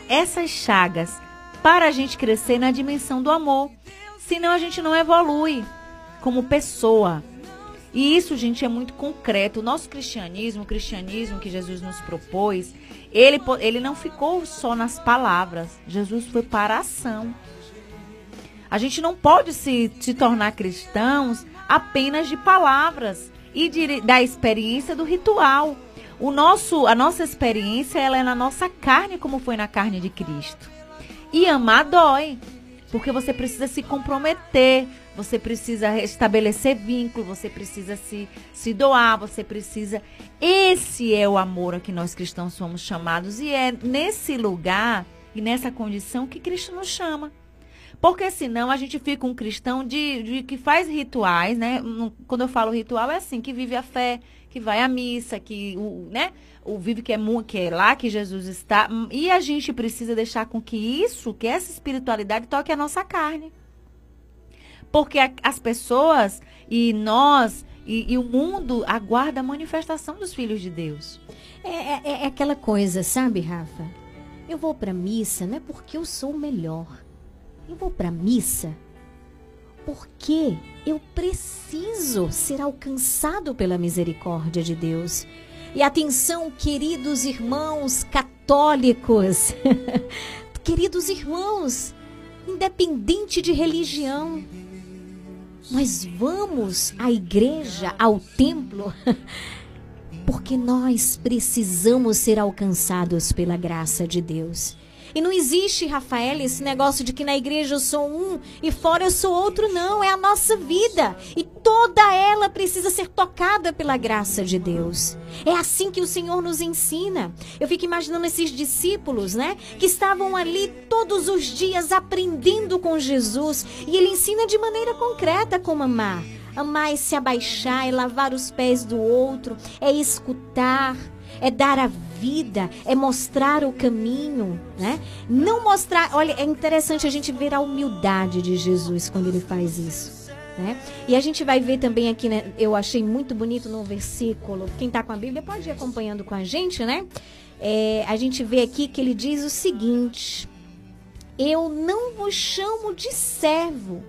essas chagas para a gente crescer na dimensão do amor. Senão a gente não evolui como pessoa. E isso, gente, é muito concreto. O nosso cristianismo, o cristianismo que Jesus nos propôs, ele, ele não ficou só nas palavras. Jesus foi para a ação. A gente não pode se, se tornar cristãos apenas de palavras e de, da experiência do ritual. O nosso, a nossa experiência ela é na nossa carne, como foi na carne de Cristo. E amar dói, porque você precisa se comprometer, você precisa estabelecer vínculo, você precisa se, se doar, você precisa. Esse é o amor a que nós cristãos somos chamados, e é nesse lugar e nessa condição que Cristo nos chama. Porque senão a gente fica um cristão de, de que faz rituais, né? Quando eu falo ritual, é assim, que vive a fé, que vai à missa, que o, né, o vive que é, que é lá que Jesus está. E a gente precisa deixar com que isso, que essa espiritualidade toque a nossa carne. Porque a, as pessoas e nós e, e, o mundo aguarda a manifestação dos filhos de Deus. É, é, é aquela coisa, sabe, Rafa? Eu vou para missa não é porque eu sou melhor eu vou para missa porque eu preciso ser alcançado pela misericórdia de Deus. E atenção, queridos irmãos católicos, queridos irmãos, independente de religião, nós vamos à igreja, ao templo, porque nós precisamos ser alcançados pela graça de Deus. E não existe, Rafael, esse negócio de que na igreja eu sou um e fora eu sou outro, não. É a nossa vida. E toda ela precisa ser tocada pela graça de Deus. É assim que o Senhor nos ensina. Eu fico imaginando esses discípulos, né? Que estavam ali todos os dias aprendendo com Jesus. E ele ensina de maneira concreta como amar. Amar é se abaixar, é lavar os pés do outro, é escutar, é dar a vida, é mostrar o caminho, né? Não mostrar. Olha, é interessante a gente ver a humildade de Jesus quando ele faz isso. Né? E a gente vai ver também aqui, né? Eu achei muito bonito no versículo. Quem está com a Bíblia pode ir acompanhando com a gente, né? É, a gente vê aqui que ele diz o seguinte: Eu não vos chamo de servo,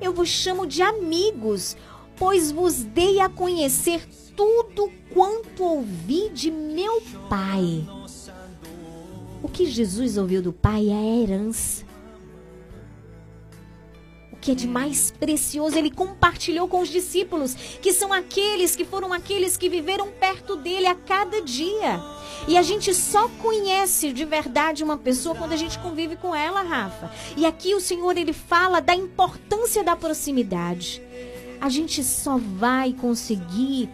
eu vos chamo de amigos, pois vos dei a conhecer tudo quanto ouvi de meu Pai. O que Jesus ouviu do Pai é a herança. O que é de mais precioso, ele compartilhou com os discípulos, que são aqueles que foram aqueles que viveram perto dele a cada dia. E a gente só conhece de verdade uma pessoa quando a gente convive com ela, Rafa. E aqui o Senhor ele fala da importância da proximidade. A gente só vai conseguir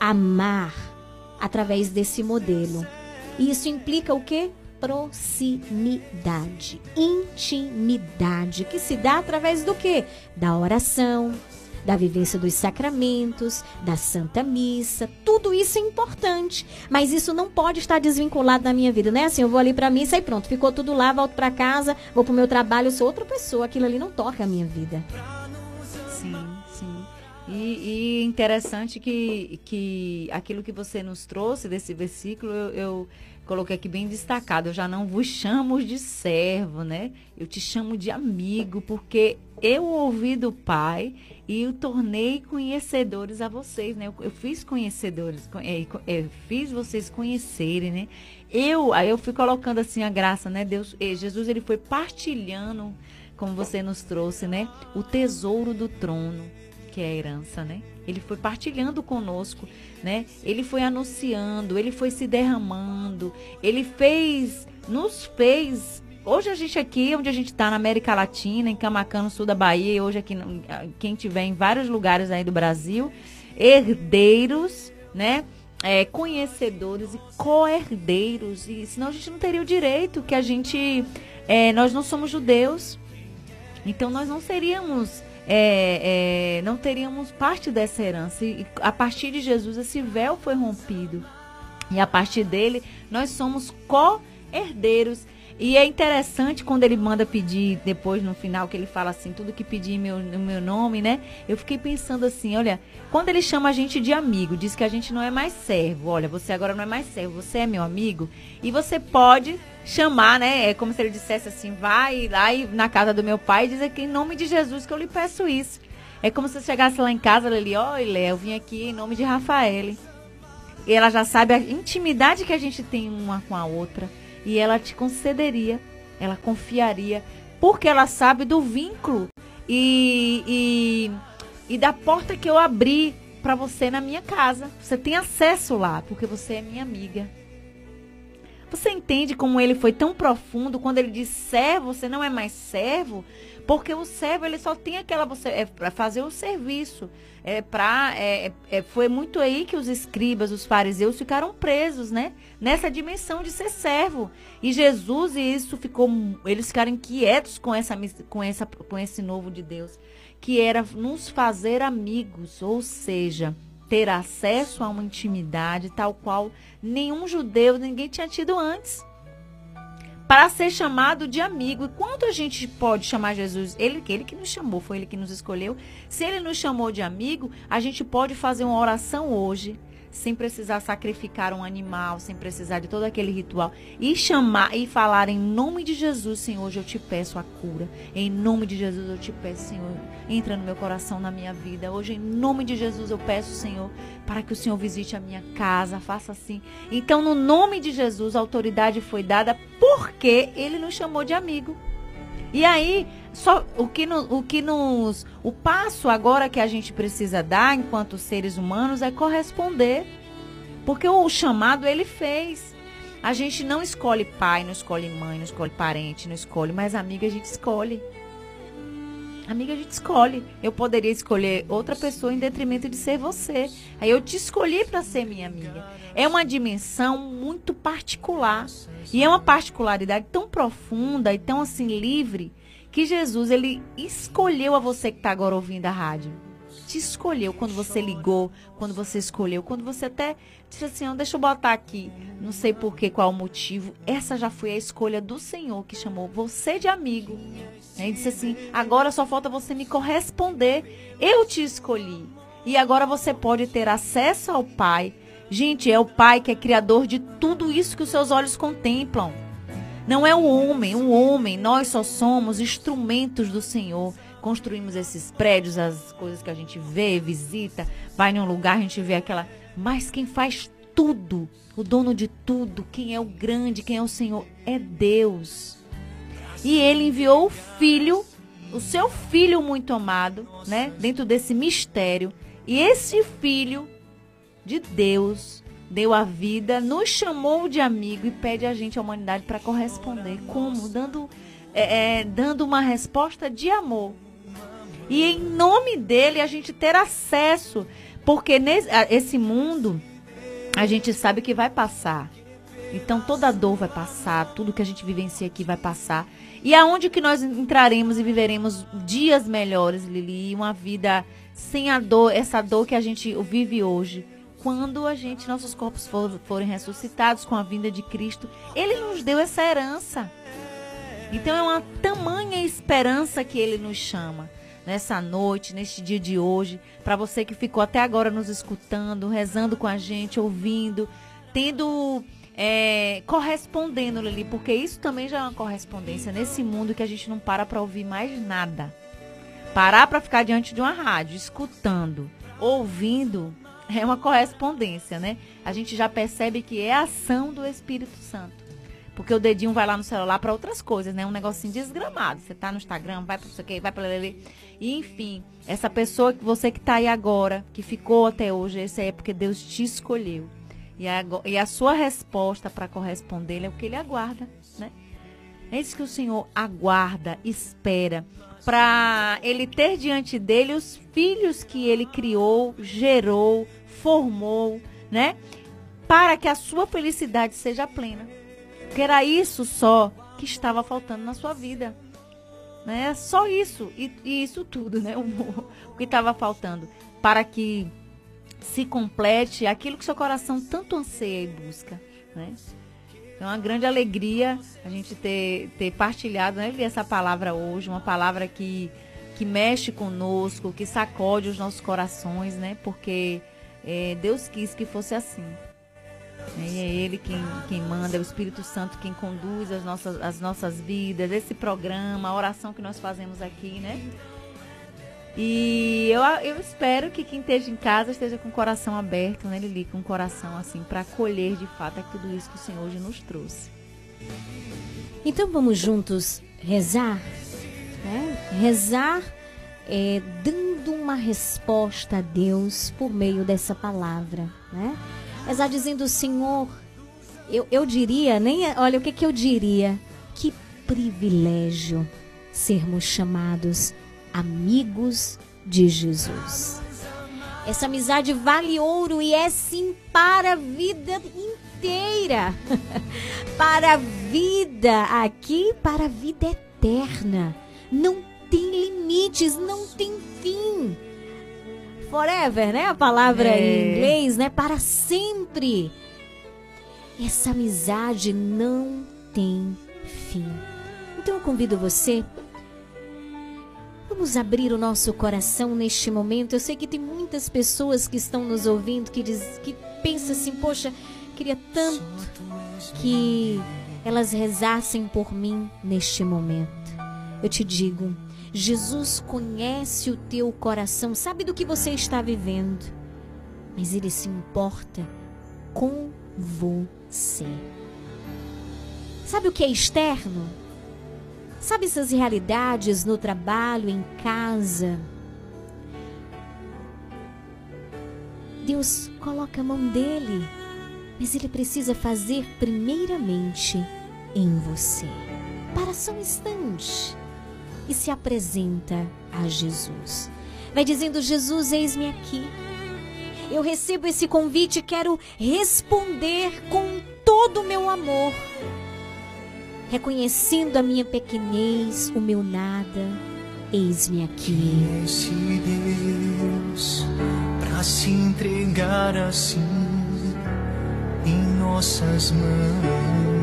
amar através desse modelo. E isso implica o quê? Proximidade, intimidade, que se dá através do quê? Da oração, da vivência dos sacramentos, da Santa Missa, tudo isso é importante, mas isso não pode estar desvinculado da minha vida, né? Assim, eu vou ali para missa e pronto, ficou tudo lá, volto para casa, vou pro meu trabalho, sou outra pessoa, aquilo ali não toca a minha vida. Sim. E, e interessante que, que aquilo que você nos trouxe desse versículo, eu, eu coloquei aqui bem destacado. Eu já não vos chamo de servo, né? Eu te chamo de amigo, porque eu ouvi do Pai e o tornei conhecedores a vocês, né? Eu, eu fiz conhecedores, é, é, fiz vocês conhecerem, né? Eu, aí eu fui colocando assim a graça, né? Deus, Jesus, ele foi partilhando, como você nos trouxe, né? O tesouro do trono que é a herança, né? Ele foi partilhando conosco, né? Ele foi anunciando, ele foi se derramando, ele fez, nos fez. Hoje a gente aqui, onde a gente está na América Latina, em Camacan, no sul da Bahia, hoje aqui, quem tiver em vários lugares aí do Brasil, herdeiros, né? É, conhecedores e co-herdeiros, e senão a gente não teria o direito que a gente. É, nós não somos judeus, então nós não seríamos é, é, não teríamos parte dessa herança. E a partir de Jesus, esse véu foi rompido. E a partir dele, nós somos co-herdeiros. E é interessante quando ele manda pedir, depois no final, que ele fala assim, tudo que pedir no meu nome, né? Eu fiquei pensando assim, olha, quando ele chama a gente de amigo, diz que a gente não é mais servo. Olha, você agora não é mais servo, você é meu amigo. E você pode chamar, né? É como se ele dissesse assim, vai lá e na casa do meu pai e dizer que em nome de Jesus que eu lhe peço isso. É como se você chegasse lá em casa, ele, olha, Léo, eu vim aqui em nome de Rafael. E ela já sabe a intimidade que a gente tem uma com a outra e ela te concederia, ela confiaria, porque ela sabe do vínculo e, e, e da porta que eu abri para você na minha casa. Você tem acesso lá, porque você é minha amiga. Você entende como ele foi tão profundo quando ele diz servo, você não é mais servo? Porque o servo ele só tem aquela você é para fazer o serviço. É para é, é, foi muito aí que os escribas, os fariseus ficaram presos, né? Nessa dimensão de ser servo. E Jesus e isso ficou eles ficaram inquietos com essa com essa com esse novo de Deus, que era nos fazer amigos, ou seja, ter acesso a uma intimidade tal qual nenhum judeu, ninguém tinha tido antes para ser chamado de amigo. E quanto a gente pode chamar Jesus? Ele, ele que nos chamou, foi ele que nos escolheu. Se ele nos chamou de amigo, a gente pode fazer uma oração hoje sem precisar sacrificar um animal, sem precisar de todo aquele ritual, e chamar e falar em nome de Jesus, Senhor, hoje eu te peço a cura. Em nome de Jesus eu te peço, Senhor, entra no meu coração, na minha vida. Hoje em nome de Jesus eu peço, Senhor, para que o Senhor visite a minha casa, faça assim. Então, no nome de Jesus, a autoridade foi dada porque ele nos chamou de amigo. E aí, só o que, no, o que nos. O passo agora que a gente precisa dar enquanto seres humanos é corresponder. Porque o chamado ele fez. A gente não escolhe pai, não escolhe mãe, não escolhe parente, não escolhe, mas amiga a gente escolhe. Amiga, a gente escolhe. Eu poderia escolher outra pessoa em detrimento de ser você. Aí eu te escolhi para ser minha amiga. É uma dimensão muito particular. E é uma particularidade tão profunda e tão assim livre que Jesus ele escolheu a você que está agora ouvindo a rádio. Te escolheu quando você ligou, quando você escolheu, quando você até disse assim, oh, deixa eu botar aqui, não sei por que, qual o motivo. Essa já foi a escolha do Senhor que chamou você de amigo. Ele disse assim: agora só falta você me corresponder. Eu te escolhi. E agora você pode ter acesso ao Pai. Gente, é o Pai que é criador de tudo isso que os seus olhos contemplam. Não é o homem, o homem, nós só somos instrumentos do Senhor. Construímos esses prédios, as coisas que a gente vê, visita, vai em um lugar, a gente vê aquela. Mas quem faz tudo, o dono de tudo, quem é o grande, quem é o Senhor, é Deus. E ele enviou o filho, o seu filho muito amado, né? Dentro desse mistério. E esse filho de Deus deu a vida, nos chamou de amigo e pede a gente, a humanidade, para corresponder. Como? Dando, é, é, dando uma resposta de amor. E em nome dele a gente ter acesso. Porque nesse, esse mundo a gente sabe que vai passar. Então toda dor vai passar, tudo que a gente vivencia aqui vai passar. E aonde que nós entraremos e viveremos dias melhores, Lili, uma vida sem a dor, essa dor que a gente vive hoje. Quando a gente, nossos corpos for, forem ressuscitados com a vinda de Cristo, Ele nos deu essa herança. Então é uma tamanha esperança que Ele nos chama nessa noite, neste dia de hoje, para você que ficou até agora nos escutando, rezando com a gente, ouvindo, tendo é, correspondendo, Lili, porque isso também já é uma correspondência nesse mundo que a gente não para para ouvir mais nada. Parar para ficar diante de uma rádio, escutando, ouvindo, é uma correspondência, né? A gente já percebe que é a ação do Espírito Santo. Porque o dedinho vai lá no celular para outras coisas, né? Um negocinho desgramado. Você tá no Instagram, vai para isso aqui, vai para. E enfim, essa pessoa que você que tá aí agora, que ficou até hoje, esse é porque Deus te escolheu. E a, e a sua resposta para corresponder é o que ele aguarda, né? É isso que o Senhor aguarda, espera, para ele ter diante dele os filhos que ele criou, gerou, formou, né? Para que a sua felicidade seja plena. Porque era isso só que estava faltando na sua vida. Né? Só isso. E, e isso tudo, né? O, o que estava faltando. Para que se complete aquilo que seu coração tanto anseia e busca, né? É uma grande alegria a gente ter, ter partilhado né, essa palavra hoje, uma palavra que, que mexe conosco, que sacode os nossos corações, né? Porque é, Deus quis que fosse assim. E é Ele quem, quem manda, é o Espírito Santo quem conduz as nossas, as nossas vidas, esse programa, a oração que nós fazemos aqui, né? E eu, eu espero que quem esteja em casa esteja com o coração aberto, né, Lili? Com o coração assim, para acolher de fato é tudo isso que o Senhor hoje nos trouxe. Então vamos juntos rezar, né? Rezar é, dando uma resposta a Deus por meio dessa palavra, né? Rezar dizendo, Senhor, eu, eu diria, nem olha o que, que eu diria, que privilégio sermos chamados amigos de Jesus. Essa amizade vale ouro e é sim para a vida inteira. para a vida aqui, para a vida eterna. Não tem limites, não tem fim. Forever, né? A palavra é. em inglês, né? Para sempre. Essa amizade não tem fim. Então eu convido você Vamos abrir o nosso coração neste momento. Eu sei que tem muitas pessoas que estão nos ouvindo que, diz, que pensam assim: poxa, queria tanto que elas rezassem por mim neste momento. Eu te digo, Jesus conhece o teu coração, sabe do que você está vivendo, mas Ele se importa com você. Sabe o que é externo? Sabe essas realidades no trabalho, em casa? Deus coloca a mão dele mas ele precisa fazer primeiramente em você. Para só um instante e se apresenta a Jesus. Vai dizendo: Jesus, eis-me aqui. Eu recebo esse convite e quero responder com todo o meu amor, reconhecendo a minha pequenez, o meu nada. Eis-me aqui. Esse Deus para se entregar assim em nossas mãos.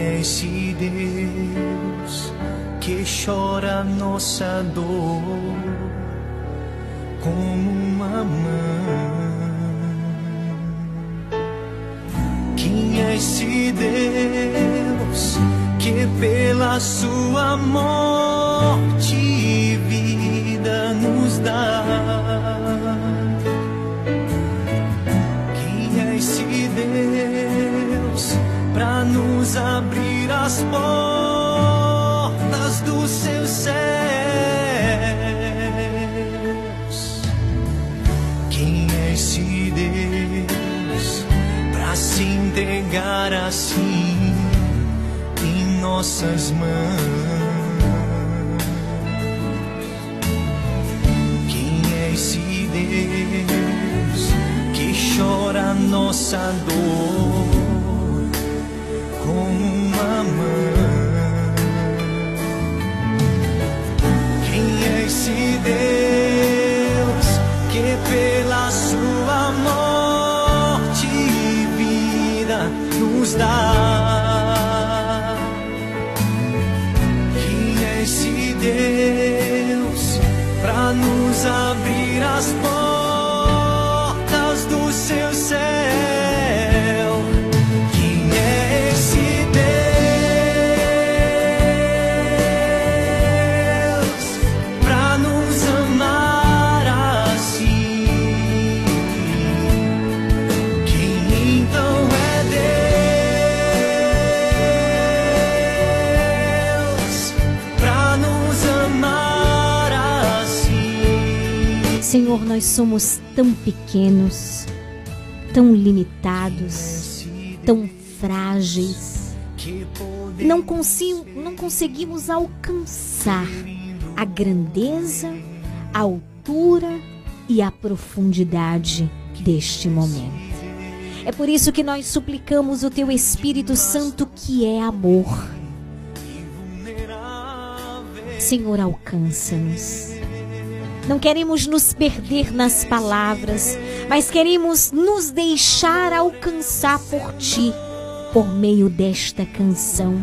É esse Deus que chora nossa dor como uma mãe? Quem é esse Deus que pela sua morte e vida nos dá? Para nos abrir as portas dos seus céus? Quem é esse Deus para se entregar assim em nossas mãos? Quem é esse Deus que chora nossa dor como uma mãe? Quem é esse Deus que pela sua morte e vida nos dá? Quem é esse Deus para nos abrir as portas Senhor, nós somos tão pequenos, tão limitados, tão frágeis. Não, consigo, não conseguimos alcançar a grandeza, a altura e a profundidade deste momento. É por isso que nós suplicamos o Teu Espírito Santo, que é amor. Senhor, alcança-nos. Não queremos nos perder nas palavras, mas queremos nos deixar alcançar por Ti, por meio desta canção.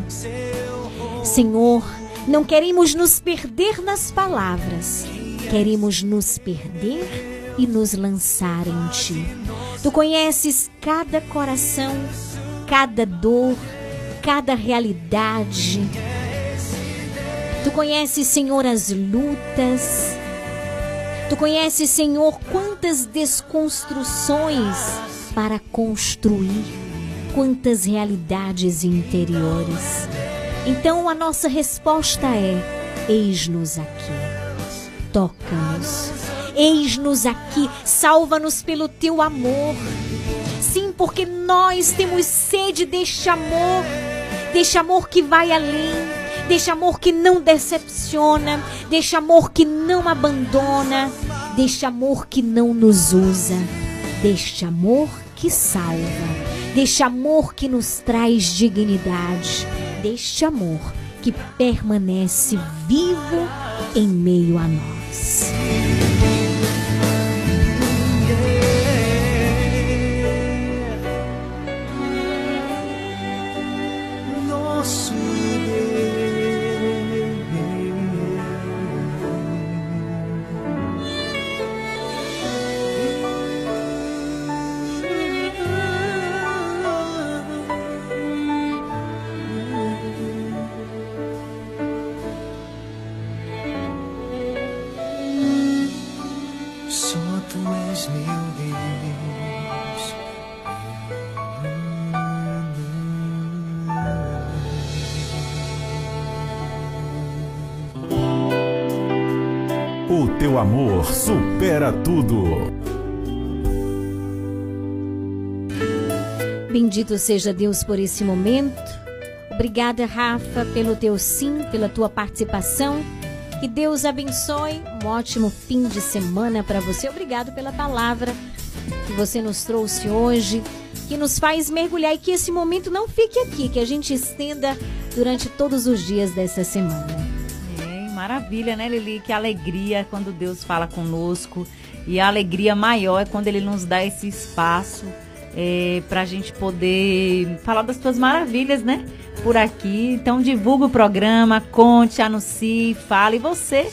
Senhor, não queremos nos perder nas palavras, queremos nos perder e nos lançar em Ti. Tu conheces cada coração, cada dor, cada realidade. Tu conheces, Senhor, as lutas. Tu conheces, Senhor, quantas desconstruções para construir, quantas realidades interiores. Então a nossa resposta é: eis-nos aqui, toca-nos, eis-nos aqui, salva-nos pelo teu amor. Sim, porque nós temos sede deste amor, deste amor que vai além, deste amor que não decepciona, deste amor que não abandona, deste amor que não nos usa, deste amor que salva, deste amor que nos traz dignidade, deste amor que permanece vivo em meio a nós. para tudo. Bendito seja Deus por esse momento. Obrigada, Rafa, pelo teu sim, pela tua participação. Que Deus abençoe. Um ótimo fim de semana para você. Obrigado pela palavra que você nos trouxe hoje, que nos faz mergulhar e que esse momento não fique aqui, que a gente estenda durante todos os dias dessa semana. Maravilha, né, Lili? Que alegria quando Deus fala conosco. E a alegria maior é quando Ele nos dá esse espaço é, para a gente poder falar das suas maravilhas, né? Por aqui. Então divulga o programa, conte, anuncie, fale. E você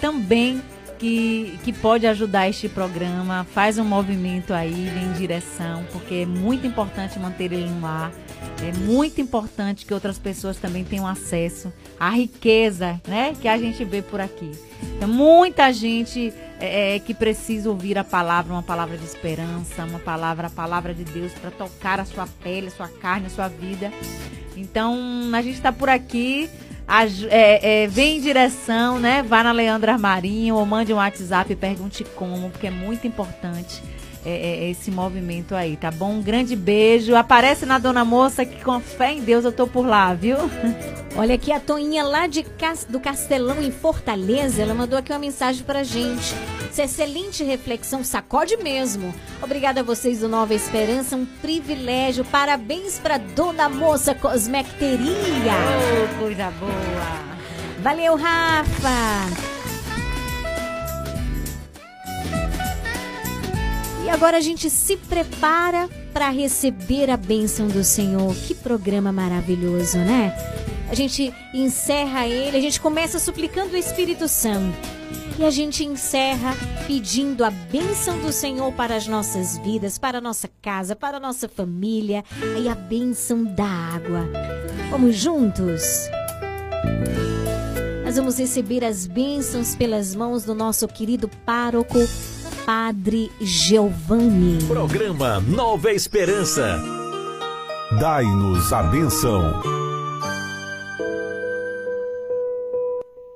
também que, que pode ajudar este programa, faz um movimento aí, em direção, porque é muito importante manter ele no ar. É muito importante que outras pessoas também tenham acesso à riqueza, né, que a gente vê por aqui. Tem muita gente é, é, que precisa ouvir a palavra, uma palavra de esperança, uma palavra, a palavra de Deus para tocar a sua pele, a sua carne, a sua vida. Então, a gente está por aqui. É, é, vem em direção, né? Vá na Leandra Marinho ou mande um WhatsApp e pergunte como, porque é muito importante é, é, esse movimento aí, tá bom? Um grande beijo. Aparece na Dona Moça que com fé em Deus eu tô por lá, viu? Olha aqui a Toinha lá de do Castelão em Fortaleza, ela mandou aqui uma mensagem pra gente. Essa excelente reflexão, sacode mesmo. Obrigada a vocês do Nova Esperança, um privilégio. Parabéns pra Dona Moça Cosmecteria. Oh, coisa boa. Valeu, Rafa. E agora a gente se prepara para receber a bênção do Senhor. Que programa maravilhoso, né? A gente encerra ele, a gente começa suplicando o Espírito Santo. E a gente encerra pedindo a bênção do Senhor para as nossas vidas, para a nossa casa, para a nossa família. E a bênção da água. Vamos juntos? Nós vamos receber as bênçãos pelas mãos do nosso querido pároco Padre Giovanni. Programa Nova Esperança. Dai-nos a benção.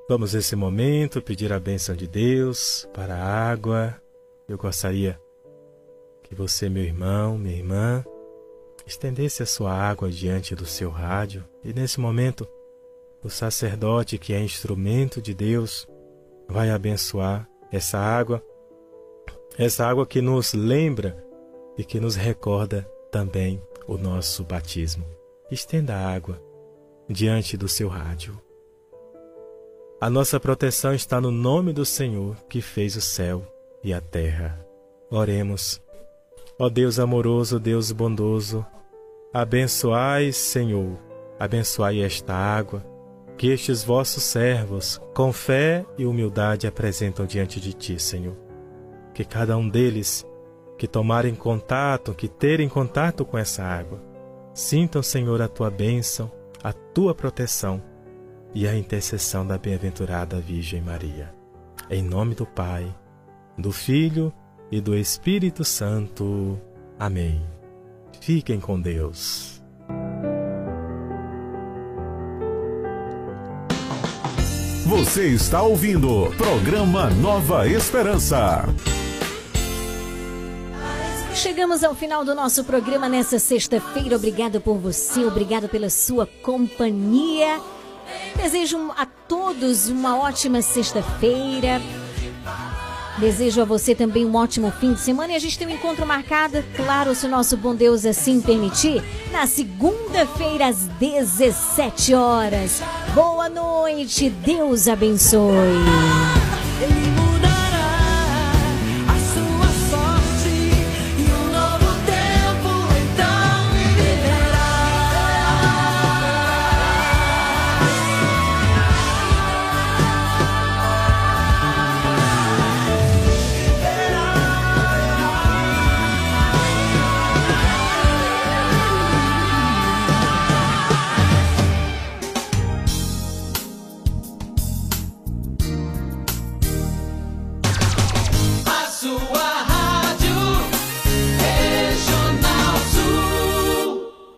Vamos nesse momento pedir a benção de Deus para a água. Eu gostaria que você, meu irmão, minha irmã, estendesse a sua água diante do seu rádio e nesse momento o sacerdote, que é instrumento de Deus, vai abençoar essa água essa água que nos lembra e que nos recorda também o nosso batismo. Estenda a água diante do seu rádio. A nossa proteção está no nome do Senhor que fez o céu e a terra. Oremos. Ó Deus amoroso, Deus bondoso, abençoai, Senhor, abençoai esta água que estes vossos servos, com fé e humildade, apresentam diante de ti, Senhor que cada um deles que tomarem contato, que terem contato com essa água, sintam, Senhor, a tua bênção, a tua proteção e a intercessão da bem-aventurada Virgem Maria. Em nome do Pai, do Filho e do Espírito Santo. Amém. Fiquem com Deus. Você está ouvindo programa Nova Esperança. Chegamos ao final do nosso programa nessa sexta-feira. Obrigado por você, obrigado pela sua companhia. Desejo a todos uma ótima sexta-feira. Desejo a você também um ótimo fim de semana e a gente tem um encontro marcado, claro, se o nosso bom Deus assim permitir, na segunda-feira às 17 horas. Boa noite, Deus abençoe.